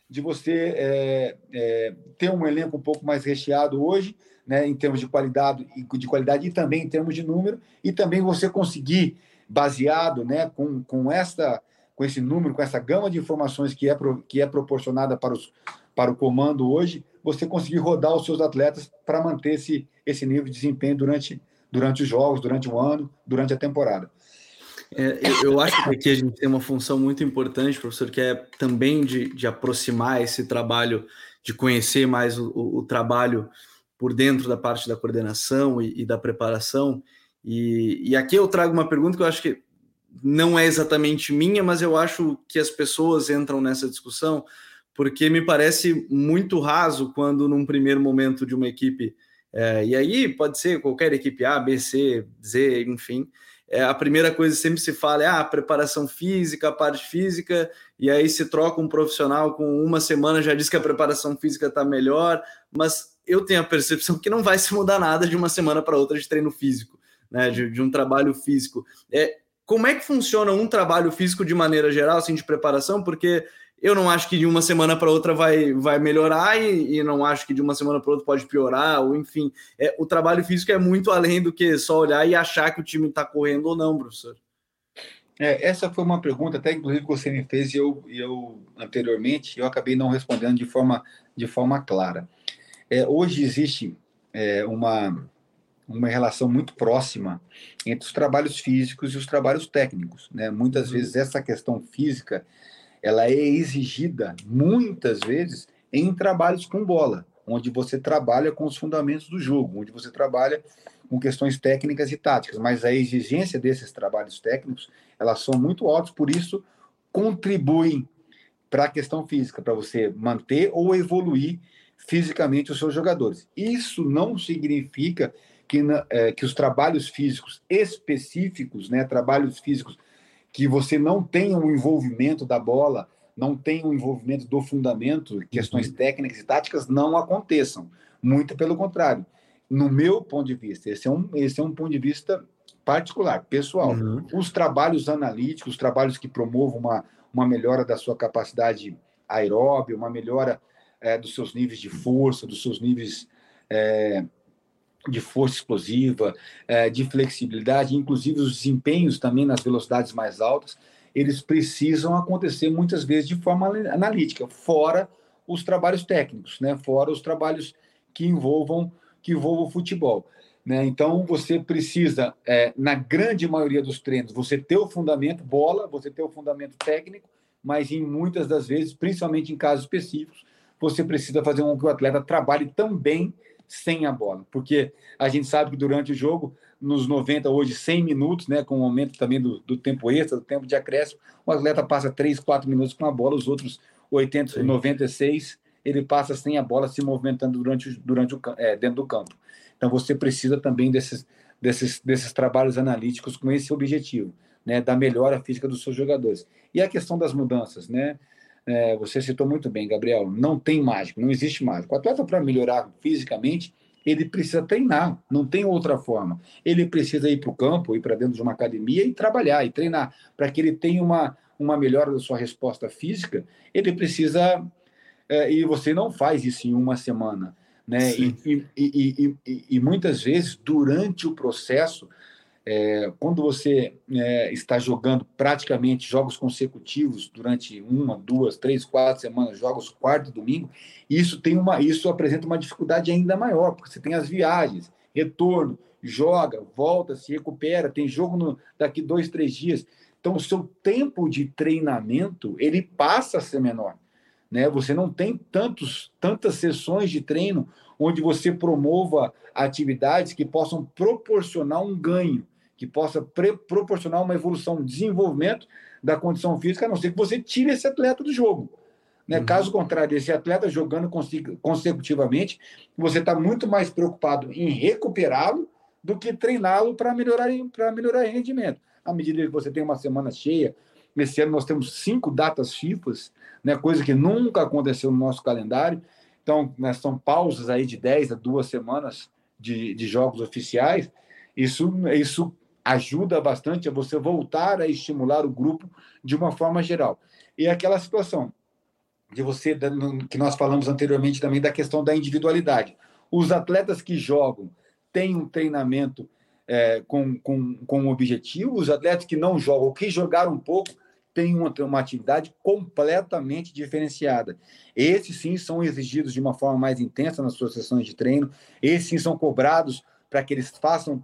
de você é, é, ter um elenco um pouco mais recheado hoje, né, em termos de qualidade, de qualidade e também em termos de número, e também você conseguir, baseado né, com, com, esta, com esse número, com essa gama de informações que é, pro, que é proporcionada para, os, para o comando hoje, você conseguir rodar os seus atletas para manter esse, esse nível de desempenho durante, durante os jogos, durante o ano, durante a temporada. É, eu, eu, acho que aqui a gente tem uma função muito importante, professor, que é também de, de aproximar esse trabalho, de conhecer mais o, o, o trabalho por dentro da parte da coordenação e, e da preparação. E, e, aqui eu trago uma pergunta que eu acho que não é exatamente minha, mas eu acho que as pessoas entram nessa discussão porque me parece muito raso quando, num primeiro momento de uma equipe, é, e aí pode ser qualquer equipe A, B, C, Z, enfim, é, a primeira coisa sempre se fala é ah, a preparação física, a parte física, e aí se troca um profissional com uma semana já diz que a preparação física está melhor, mas eu tenho a percepção que não vai se mudar nada de uma semana para outra de treino físico, né? De, de, um trabalho físico. É, como é que funciona um trabalho físico de maneira geral, assim, de preparação? Porque eu não acho que de uma semana para outra vai, vai melhorar e, e, não acho que de uma semana para outra pode piorar, ou enfim, é, o trabalho físico é muito além do que só olhar e achar que o time está correndo ou não, professor. É, essa foi uma pergunta, até inclusive que você me fez e eu, eu anteriormente, eu acabei não respondendo de forma, de forma clara. É, hoje existe é, uma, uma relação muito próxima entre os trabalhos físicos e os trabalhos técnicos. Né? Muitas uhum. vezes essa questão física ela é exigida, muitas vezes, em trabalhos com bola, onde você trabalha com os fundamentos do jogo, onde você trabalha com questões técnicas e táticas, mas a exigência desses trabalhos técnicos, elas são muito altas, por isso contribuem para a questão física, para você manter ou evoluir fisicamente os seus jogadores. Isso não significa que, é, que os trabalhos físicos específicos, né, trabalhos físicos que você não tenha o envolvimento da bola, não tenha o envolvimento do fundamento, questões uhum. técnicas e táticas não aconteçam. Muito pelo contrário. No meu ponto de vista, esse é um, esse é um ponto de vista particular, pessoal. Uhum. Os trabalhos analíticos, os trabalhos que promovam uma, uma melhora da sua capacidade aeróbia, uma melhora é, dos seus níveis de força, dos seus níveis é, de força explosiva, é, de flexibilidade, inclusive os desempenhos também nas velocidades mais altas, eles precisam acontecer muitas vezes de forma analítica, fora os trabalhos técnicos, né? fora os trabalhos que envolvam que envolvam o futebol. Né? Então, você precisa, é, na grande maioria dos treinos, você ter o fundamento bola, você ter o fundamento técnico, mas em muitas das vezes, principalmente em casos específicos, você precisa fazer com que o atleta trabalhe também sem a bola, porque a gente sabe que durante o jogo, nos 90, hoje 100 minutos, né, com o aumento também do, do tempo extra, do tempo de acréscimo, o atleta passa 3, 4 minutos com a bola, os outros 80, Sim. 96, ele passa sem a bola se movimentando durante, durante o, é, dentro do campo. Então você precisa também desses, desses, desses trabalhos analíticos com esse objetivo, né, da melhora física dos seus jogadores. E a questão das mudanças, né? É, você citou muito bem, Gabriel, não tem mágico, não existe mágico. O atleta, para melhorar fisicamente, ele precisa treinar, não tem outra forma. Ele precisa ir para o campo, ir para dentro de uma academia e trabalhar e treinar, para que ele tenha uma, uma melhora da sua resposta física. Ele precisa. É, e você não faz isso em uma semana. Né? E, e, e, e, muitas vezes, durante o processo, é, quando você é, está jogando praticamente jogos consecutivos durante uma, duas, três, quatro semanas, jogos quarto e domingo, isso tem uma, isso apresenta uma dificuldade ainda maior, porque você tem as viagens, retorno, joga, volta, se recupera, tem jogo no, daqui dois, três dias. Então, o seu tempo de treinamento ele passa a ser menor. Né? Você não tem tantos, tantas sessões de treino onde você promova atividades que possam proporcionar um ganho que possa proporcionar uma evolução, um desenvolvimento da condição física, a não ser que você tire esse atleta do jogo. Né? Uhum. Caso contrário, esse atleta jogando consecutivamente, você está muito mais preocupado em recuperá-lo do que treiná-lo para melhorar, melhorar o rendimento. À medida que você tem uma semana cheia, esse ano nós temos cinco datas FIFA, né? coisa que nunca aconteceu no nosso calendário. Então, né, são pausas aí de 10 a duas semanas de, de jogos oficiais. Isso, isso ajuda bastante a você voltar a estimular o grupo de uma forma geral. E aquela situação de você, que nós falamos anteriormente também da questão da individualidade. Os atletas que jogam têm um treinamento é, com, com, com objetivo, os atletas que não jogam, que jogaram um pouco, têm uma, uma atividade completamente diferenciada. Esses sim são exigidos de uma forma mais intensa nas suas sessões de treino, esses sim são cobrados para que eles façam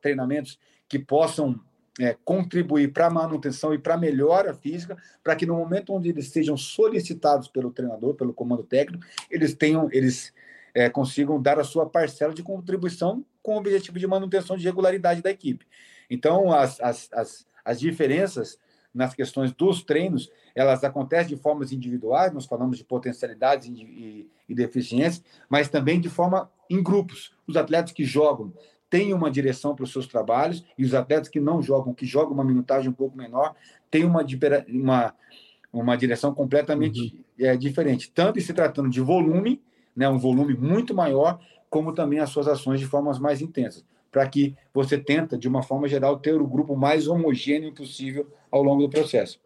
treinamentos que possam é, contribuir para a manutenção e para a melhora física, para que no momento onde eles sejam solicitados pelo treinador, pelo comando técnico, eles tenham, eles é, consigam dar a sua parcela de contribuição com o objetivo de manutenção de regularidade da equipe. Então, as, as, as, as diferenças nas questões dos treinos, elas acontecem de formas individuais, nós falamos de potencialidades e, e, e deficiências, mas também de forma em grupos. Os atletas que jogam têm uma direção para os seus trabalhos e os atletas que não jogam, que jogam uma minutagem um pouco menor, têm uma, uma, uma direção completamente uhum. é, diferente, tanto se tratando de volume, né, um volume muito maior, como também as suas ações de formas mais intensas, para que você tenta, de uma forma geral, ter o grupo mais homogêneo possível ao longo do processo.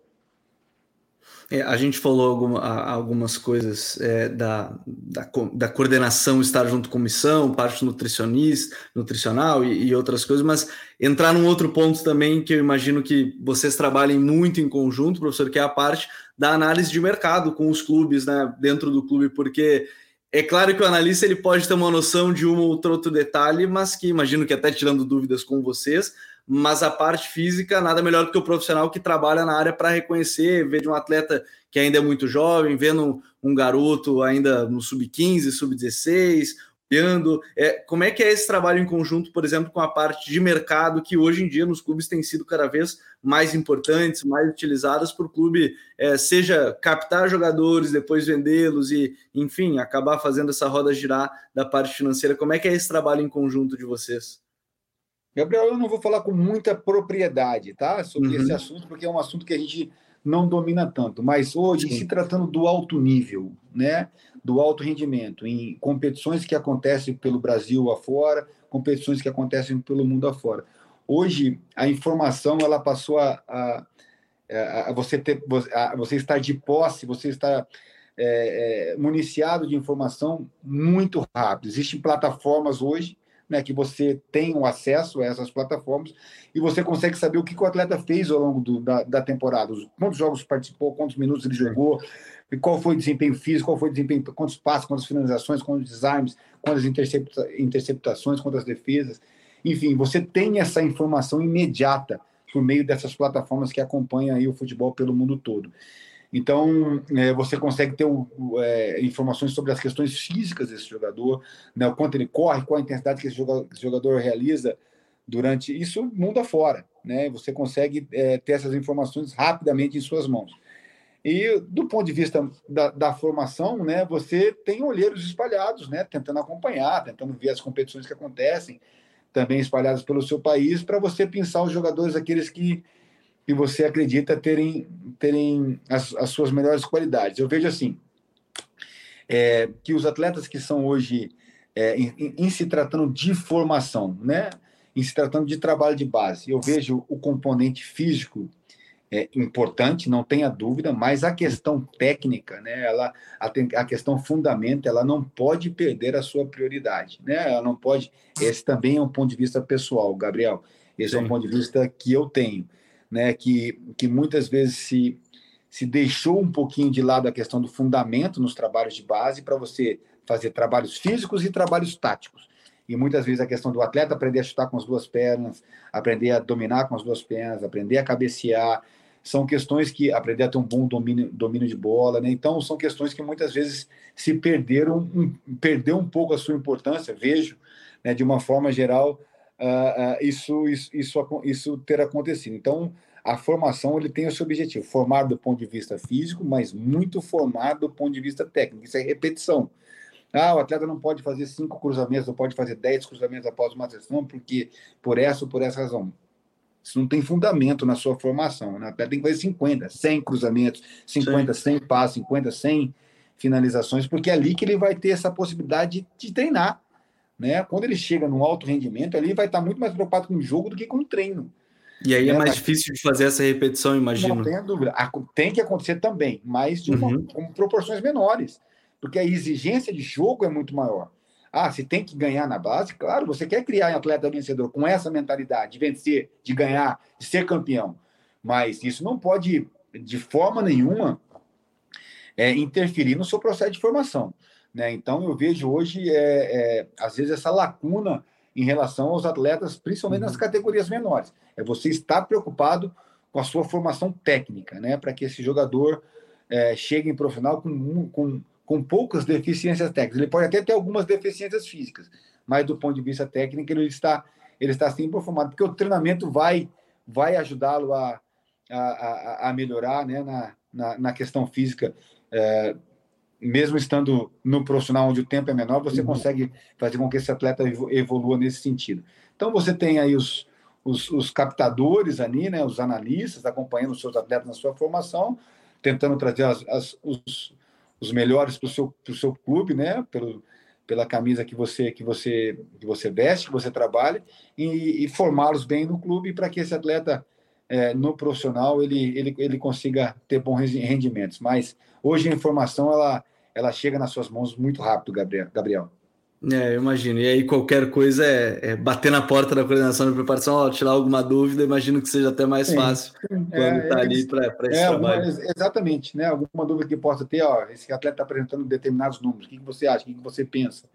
É, a gente falou alguma, algumas coisas é, da, da, da, coordenação estar junto com missão, parte nutricionista, nutricional e, e, outras coisas, mas entrar num outro ponto também que eu imagino que vocês trabalhem muito em conjunto, professor, que é a parte da análise de mercado com os clubes, né, dentro do clube, porque é claro que o analista ele pode ter uma noção de um ou outro, outro detalhe, mas que imagino que até tirando dúvidas com vocês, mas a parte física nada melhor do que o profissional que trabalha na área para reconhecer, ver de um atleta que ainda é muito jovem, vendo um garoto ainda no sub-15, sub-16, olhando. É, como é que é esse trabalho em conjunto, por exemplo, com a parte de mercado que hoje em dia nos clubes tem sido cada vez mais importantes, mais utilizadas por clube, é, seja captar jogadores, depois vendê-los e, enfim, acabar fazendo essa roda girar da parte financeira. Como é que é esse trabalho em conjunto de vocês? Gabriel, eu não vou falar com muita propriedade, tá? Sobre uhum. esse assunto, porque é um assunto que a gente não domina tanto. Mas hoje, Sim. se tratando do alto nível, né? Do alto rendimento, em competições que acontecem pelo Brasil afora, competições que acontecem pelo mundo afora. Hoje, a informação ela passou a, a, a você ter, a, você estar de posse, você está é, é, municiado de informação muito rápido. Existem plataformas hoje né, que você tem o acesso a essas plataformas e você consegue saber o que, que o atleta fez ao longo do, da, da, temporada, quantos jogos participou, quantos minutos ele jogou, qual foi o desempenho físico, qual foi o desempenho, quantos passos, quantas finalizações, quantos desarmes, quantas intercepta, interceptações, quantas defesas. Enfim, você tem essa informação imediata por meio dessas plataformas que acompanham aí o futebol pelo mundo todo. Então, é, você consegue ter é, informações sobre as questões físicas desse jogador, né, o quanto ele corre, qual a intensidade que esse jogador, esse jogador realiza durante isso mundo afora. Né? Você consegue é, ter essas informações rapidamente em suas mãos. E do ponto de vista da, da, formação, né, você tem olheiros espalhados, né, tentando acompanhar, tentando ver as competições que acontecem, também espalhados pelo seu país, para você pensar os jogadores, aqueles que, que você acredita terem, terem as, as suas melhores qualidades. Eu vejo assim, é, que os atletas que são hoje, é, em, em, se tratando de formação, né? em se tratando de trabalho de base, eu vejo o componente físico é importante, não tenha dúvida, mas a questão técnica, né, ela, a, a, questão fundamento, ela não pode perder a sua prioridade, né? Ela não pode. Esse também é um ponto de vista pessoal, Gabriel. Esse Sim. é um ponto de vista que eu tenho, né? Que, que muitas vezes se, se deixou um pouquinho de lado a questão do fundamento nos trabalhos de base para você fazer trabalhos físicos e trabalhos táticos. E muitas vezes a questão do atleta aprender a chutar com as duas pernas, aprender a dominar com as duas pernas, aprender a cabecear, são questões que aprender a ter um bom domínio, domínio de bola, né? Então são questões que muitas vezes se perderam, um, perdeu um pouco a sua importância. Vejo, né, de uma forma geral, uh, uh, isso, isso, isso, isso ter acontecido. Então a formação ele tem o seu objetivo, formar do ponto de vista físico, mas muito formar do ponto de vista técnico. Isso é repetição. Ah, o atleta não pode fazer cinco cruzamentos, não pode fazer dez cruzamentos após uma sessão, porque por essa ou por essa razão. Isso não tem fundamento na sua formação. Né? Até tem que fazer 50, 100 cruzamentos, 50, Sim. 100 passos, 50, 100 finalizações, porque é ali que ele vai ter essa possibilidade de, de treinar. Né? Quando ele chega no alto rendimento, ali vai estar muito mais preocupado com o jogo do que com o treino. E aí é, é mais difícil de fazer essa repetição, imagino. Não tenha dúvida. Tem que acontecer também, mas de uma, uhum. com proporções menores, porque a exigência de jogo é muito maior. Ah, se tem que ganhar na base, claro, você quer criar um atleta vencedor com essa mentalidade de vencer, de ganhar, de ser campeão. Mas isso não pode, de forma nenhuma, é, interferir no seu processo de formação. Né? Então, eu vejo hoje, é, é, às vezes, essa lacuna em relação aos atletas, principalmente nas uhum. categorias menores. É você estar preocupado com a sua formação técnica, né? para que esse jogador é, chegue em profissional com, com com poucas deficiências técnicas. Ele pode até ter algumas deficiências físicas, mas do ponto de vista técnico ele está ele está sempre formado, porque o treinamento vai vai ajudá-lo a, a, a, melhorar né, na, na, na questão física. É, mesmo estando no profissional onde o tempo é menor, você uhum. consegue fazer com que esse atleta evolua nesse sentido. Então você tem aí os, os, os captadores ali, né, os analistas acompanhando os seus atletas na sua formação, tentando trazer as, as, os, os melhores para o seu, seu clube, né? Pelo, pela camisa que você que você que você veste, que você trabalha e, e formá-los bem no clube para que esse atleta é, no profissional ele, ele ele consiga ter bons rendimentos. Mas hoje a informação ela ela chega nas suas mãos muito rápido, Gabriel. É, eu imagino. E aí qualquer coisa é, é bater na porta da coordenação de preparação, ó, tirar alguma dúvida, imagino que seja até mais sim, fácil sim. quando está é, ali para esse é, trabalho. Alguma, exatamente, né? Alguma dúvida que possa ter, ó, esse atleta está apresentando determinados números, o que, que você acha, o que, que você pensa?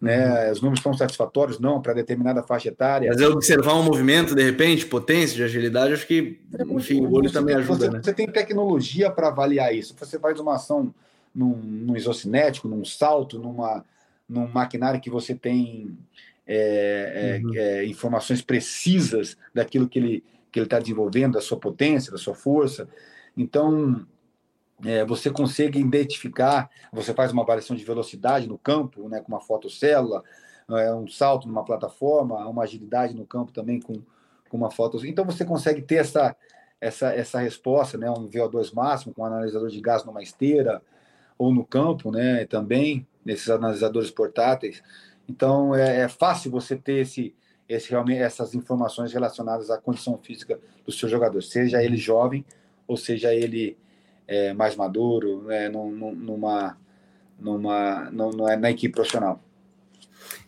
Né? Uhum. Os números estão satisfatórios? Não, para determinada faixa etária. Mas é observar um movimento, de repente, potência, de agilidade, acho que, enfim, o olho também ajuda. Você, né? você tem tecnologia para avaliar isso. Você faz uma ação num, num isocinético, num salto, numa num maquinário que você tem é, é, uhum. é, informações precisas daquilo que ele que ele está desenvolvendo, da sua potência, da sua força. Então, é, você consegue identificar, você faz uma avaliação de velocidade no campo, né, com uma fotocélula, é, um salto numa plataforma, uma agilidade no campo também com, com uma foto. Então, você consegue ter essa, essa, essa resposta, né, um VO2 máximo com um analisador de gás numa esteira ou no campo, né, também nesses analisadores portáteis. Então, é, é fácil você ter esse, esse, realmente, essas informações relacionadas à condição física do seu jogador, seja ele jovem ou seja ele é, mais maduro, né, numa, numa, numa, na equipe profissional.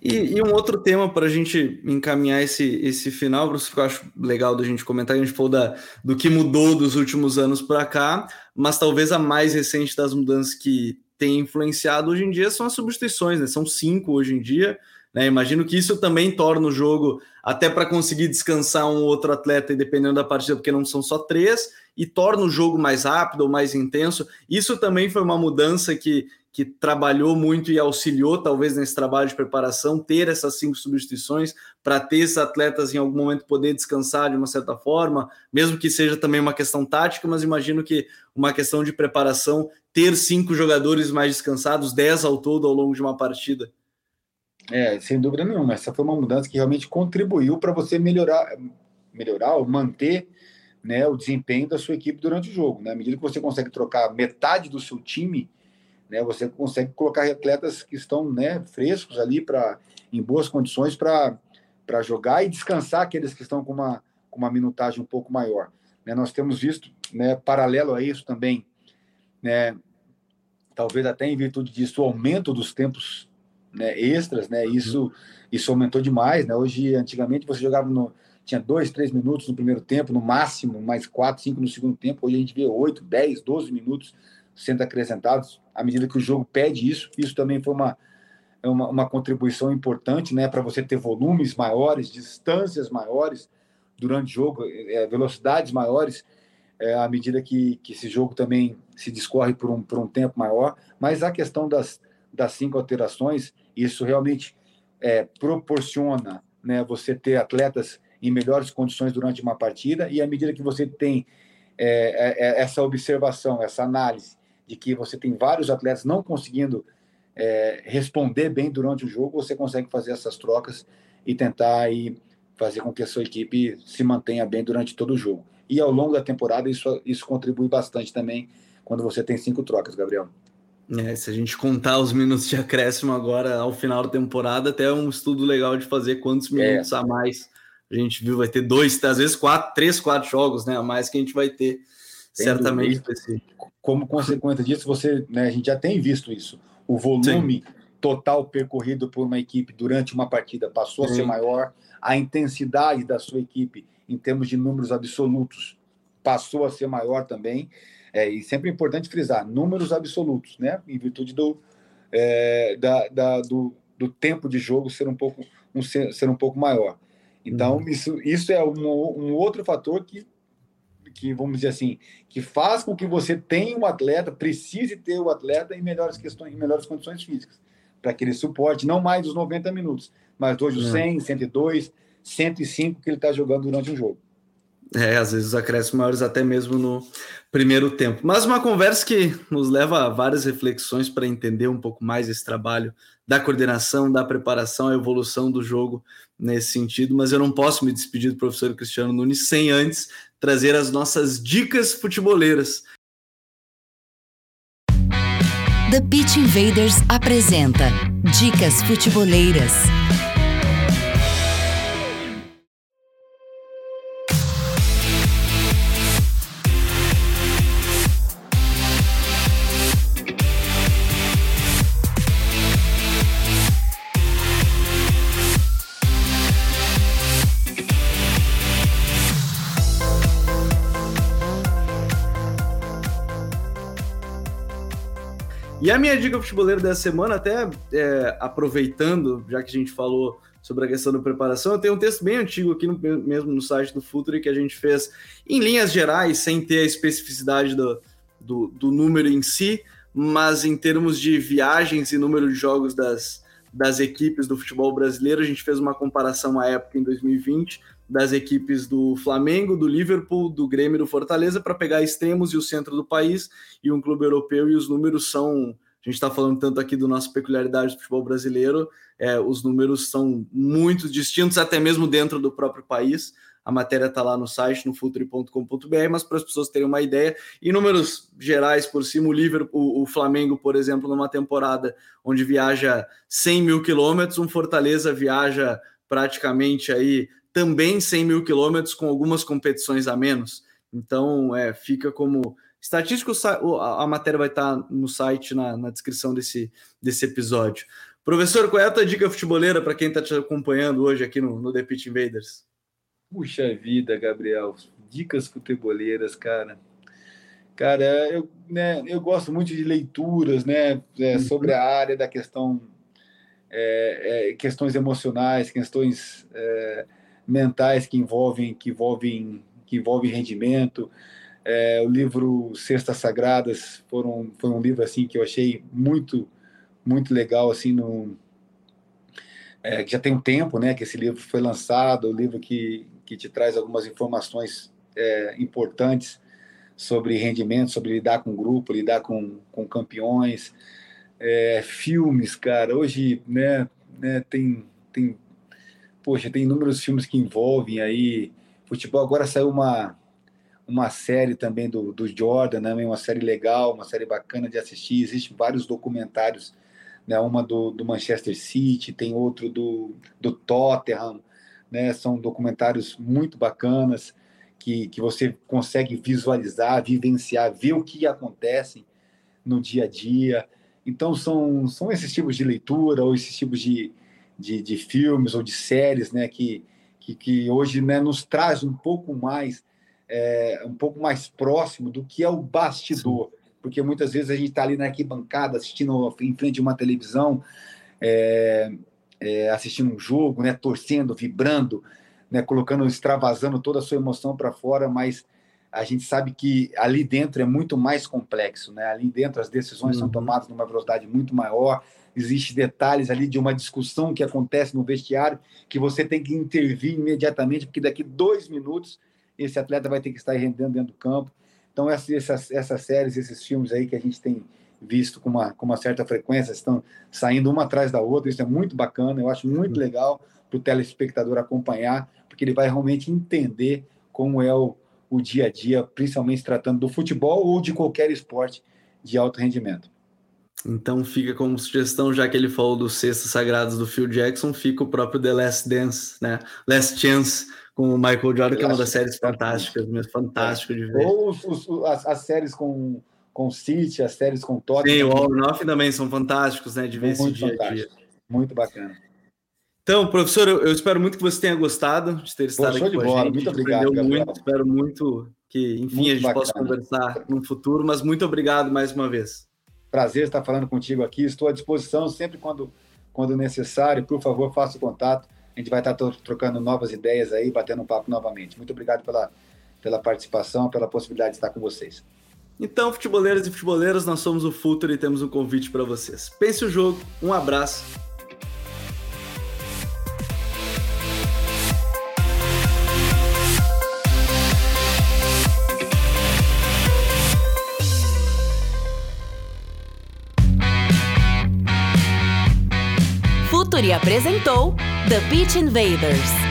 E, e, um outro tema para a gente encaminhar esse, esse final, que eu acho legal da gente comentar, a gente falou da, do que mudou dos últimos anos para cá, mas talvez a mais recente das mudanças que tem influenciado hoje em dia são as substituições, né? São cinco hoje em dia. Né? Imagino que isso também torna o jogo, até para conseguir descansar um outro atleta, dependendo da partida, porque não são só três, e torna o jogo mais rápido ou mais intenso. Isso também foi uma mudança que, que trabalhou muito e auxiliou, talvez, nesse trabalho de preparação, ter essas cinco substituições, para ter esses atletas em algum momento poder descansar de uma certa forma, mesmo que seja também uma questão tática, mas imagino que uma questão de preparação ter cinco jogadores mais descansados, dez ao todo ao longo de uma partida? É, sem dúvida nenhuma. Essa foi uma mudança que realmente contribuiu para você melhorar, melhorar ou manter né, o desempenho da sua equipe durante o jogo. Né? À medida que você consegue trocar metade do seu time, né, você consegue colocar atletas que estão né, frescos ali para em boas condições para jogar e descansar aqueles que estão com uma, com uma minutagem um pouco maior. Né? Nós temos visto, né, paralelo a isso também, né, talvez até em virtude disso, o aumento dos tempos né, extras, né, isso, isso aumentou demais. Né? Hoje, antigamente, você jogava no, tinha dois, três minutos no primeiro tempo, no máximo, mais quatro, cinco no segundo tempo. Hoje a gente vê oito, dez, doze minutos sendo acrescentados à medida que o jogo pede isso. Isso também foi uma, uma, uma contribuição importante né, para você ter volumes maiores, distâncias maiores durante o jogo, é, velocidades maiores, é, à medida que, que esse jogo também se discorre por um, por um tempo maior. Mas a questão das, das cinco alterações, isso realmente é, proporciona né, você ter atletas em melhores condições durante uma partida, e à medida que você tem é, é, é, essa observação, essa análise de que você tem vários atletas não conseguindo é, responder bem durante o jogo, você consegue fazer essas trocas e tentar aí fazer com que a sua equipe se mantenha bem durante todo o jogo. E ao longo da temporada, isso, isso contribui bastante também quando você tem cinco trocas, Gabriel. É, se a gente contar os minutos de acréscimo agora ao final da temporada, até é um estudo legal de fazer quantos minutos é. a mais a gente viu, vai ter dois, às vezes quatro, três, quatro jogos, né? A mais que a gente vai ter, Sem certamente. Como consequência disso, você, né, a gente já tem visto isso. O volume Sim. total percorrido por uma equipe durante uma partida passou Sim. a ser maior, a intensidade da sua equipe em termos de números absolutos passou a ser maior também. É, e sempre é importante frisar números absolutos, né? Em virtude do, é, da, da, do, do tempo de jogo ser um pouco um, ser, ser um pouco maior. Então, uhum. isso, isso é um, um outro fator que, que, vamos dizer assim, que faz com que você tenha um atleta, precise ter o atleta em melhores, questões, em melhores condições físicas, para aquele suporte, não mais os 90 minutos, mas hoje os 100, 102, 105 que ele está jogando durante um jogo. É, às vezes os acréscimos maiores até mesmo no primeiro tempo. Mas uma conversa que nos leva a várias reflexões para entender um pouco mais esse trabalho da coordenação, da preparação, a evolução do jogo nesse sentido. Mas eu não posso me despedir do professor Cristiano Nunes sem antes trazer as nossas dicas futeboleiras. The Pitch Invaders apresenta Dicas Futeboleiras. E a minha dica futebolera dessa semana, até é, aproveitando, já que a gente falou sobre a questão da preparação, eu tenho um texto bem antigo aqui no, mesmo no site do Futuri que a gente fez em linhas gerais, sem ter a especificidade do, do, do número em si, mas em termos de viagens e número de jogos das, das equipes do futebol brasileiro, a gente fez uma comparação à época em 2020 das equipes do Flamengo, do Liverpool, do Grêmio e do Fortaleza para pegar extremos e o centro do país e um clube europeu e os números são a gente está falando tanto aqui do nosso peculiaridade do futebol brasileiro, é, os números são muito distintos, até mesmo dentro do próprio país. A matéria está lá no site, no futuri.com.br, mas para as pessoas terem uma ideia, em números gerais por cima, o Liverpool, o Flamengo, por exemplo, numa temporada onde viaja 100 mil quilômetros, um Fortaleza viaja praticamente aí também 100 mil quilômetros com algumas competições a menos. Então, é, fica como estatístico, a matéria vai estar no site, na, na descrição desse, desse episódio. Professor, qual é a tua dica futeboleira para quem está te acompanhando hoje aqui no, no The Pitch Invaders? Puxa vida, Gabriel. Dicas futeboleiras, cara. Cara, eu, né, eu gosto muito de leituras né, é, uhum. sobre a área da questão, é, é, questões emocionais, questões é, mentais que envolvem, que envolvem, que envolvem rendimento. É, o livro Cestas Sagradas foram, foi um livro assim que eu achei muito muito legal assim no é, que já tem um tempo né que esse livro foi lançado o um livro que, que te traz algumas informações é, importantes sobre rendimento sobre lidar com grupo lidar com, com campeões é, filmes cara hoje né né? Tem, tem, poxa, tem inúmeros filmes que envolvem aí futebol. Agora saiu uma, uma série também do, do Jordan, né? Uma série legal, uma série bacana de assistir. Existem vários documentários, né? Uma do, do Manchester City, tem outro do, do Tottenham, né? São documentários muito bacanas que, que você consegue visualizar, vivenciar, ver o que acontece no dia a dia. Então, são, são esses tipos de leitura ou esses tipos de, de, de filmes ou de séries né, que, que, que hoje né, nos traz um pouco mais é, um pouco mais próximo do que é o bastidor. Sim. Porque muitas vezes a gente está ali na arquibancada assistindo em frente de uma televisão, é, é, assistindo um jogo, né, torcendo, vibrando, né, colocando, extravasando toda a sua emoção para fora, mas a gente sabe que ali dentro é muito mais complexo, né? Ali dentro as decisões uhum. são tomadas numa velocidade muito maior, existem detalhes ali de uma discussão que acontece no vestiário que você tem que intervir imediatamente, porque daqui dois minutos esse atleta vai ter que estar rendendo dentro do campo. Então essas, essas séries, esses filmes aí que a gente tem visto com uma, com uma certa frequência, estão saindo uma atrás da outra, isso é muito bacana, eu acho muito uhum. legal para o telespectador acompanhar, porque ele vai realmente entender como é o, o dia a dia, principalmente tratando do futebol ou de qualquer esporte de alto rendimento. Então fica como sugestão, já que ele falou dos cestos sagrados do Phil Jackson, fica o próprio The Last Dance, né? Last Chance com o Michael Jordan, que é uma das séries fantásticas, mesmo fantástico de ver. Ou os, os, as, as, séries com com City, as séries com Tottenham. Sim, o All também são fantásticos, né? De ver esse dia a dia. Muito bacana. Então, professor, eu, eu, espero muito que você tenha gostado de ter estado Pô, aqui com bola. a gente. Muito obrigado. Muito, espero muito que, enfim, muito a gente bacana. possa conversar no futuro, mas muito obrigado mais uma vez. Prazer estar falando contigo aqui. Estou à disposição sempre quando, quando necessário. Por favor, faça o contato. A gente vai estar trocando novas ideias aí, batendo um papo novamente. Muito obrigado pela, pela participação, pela possibilidade de estar com vocês. Então, futeboleiros e futeboleiras, nós somos o Futuro e temos um convite para vocês. Pense o jogo, um abraço Futuri apresentou The Pitch Invaders.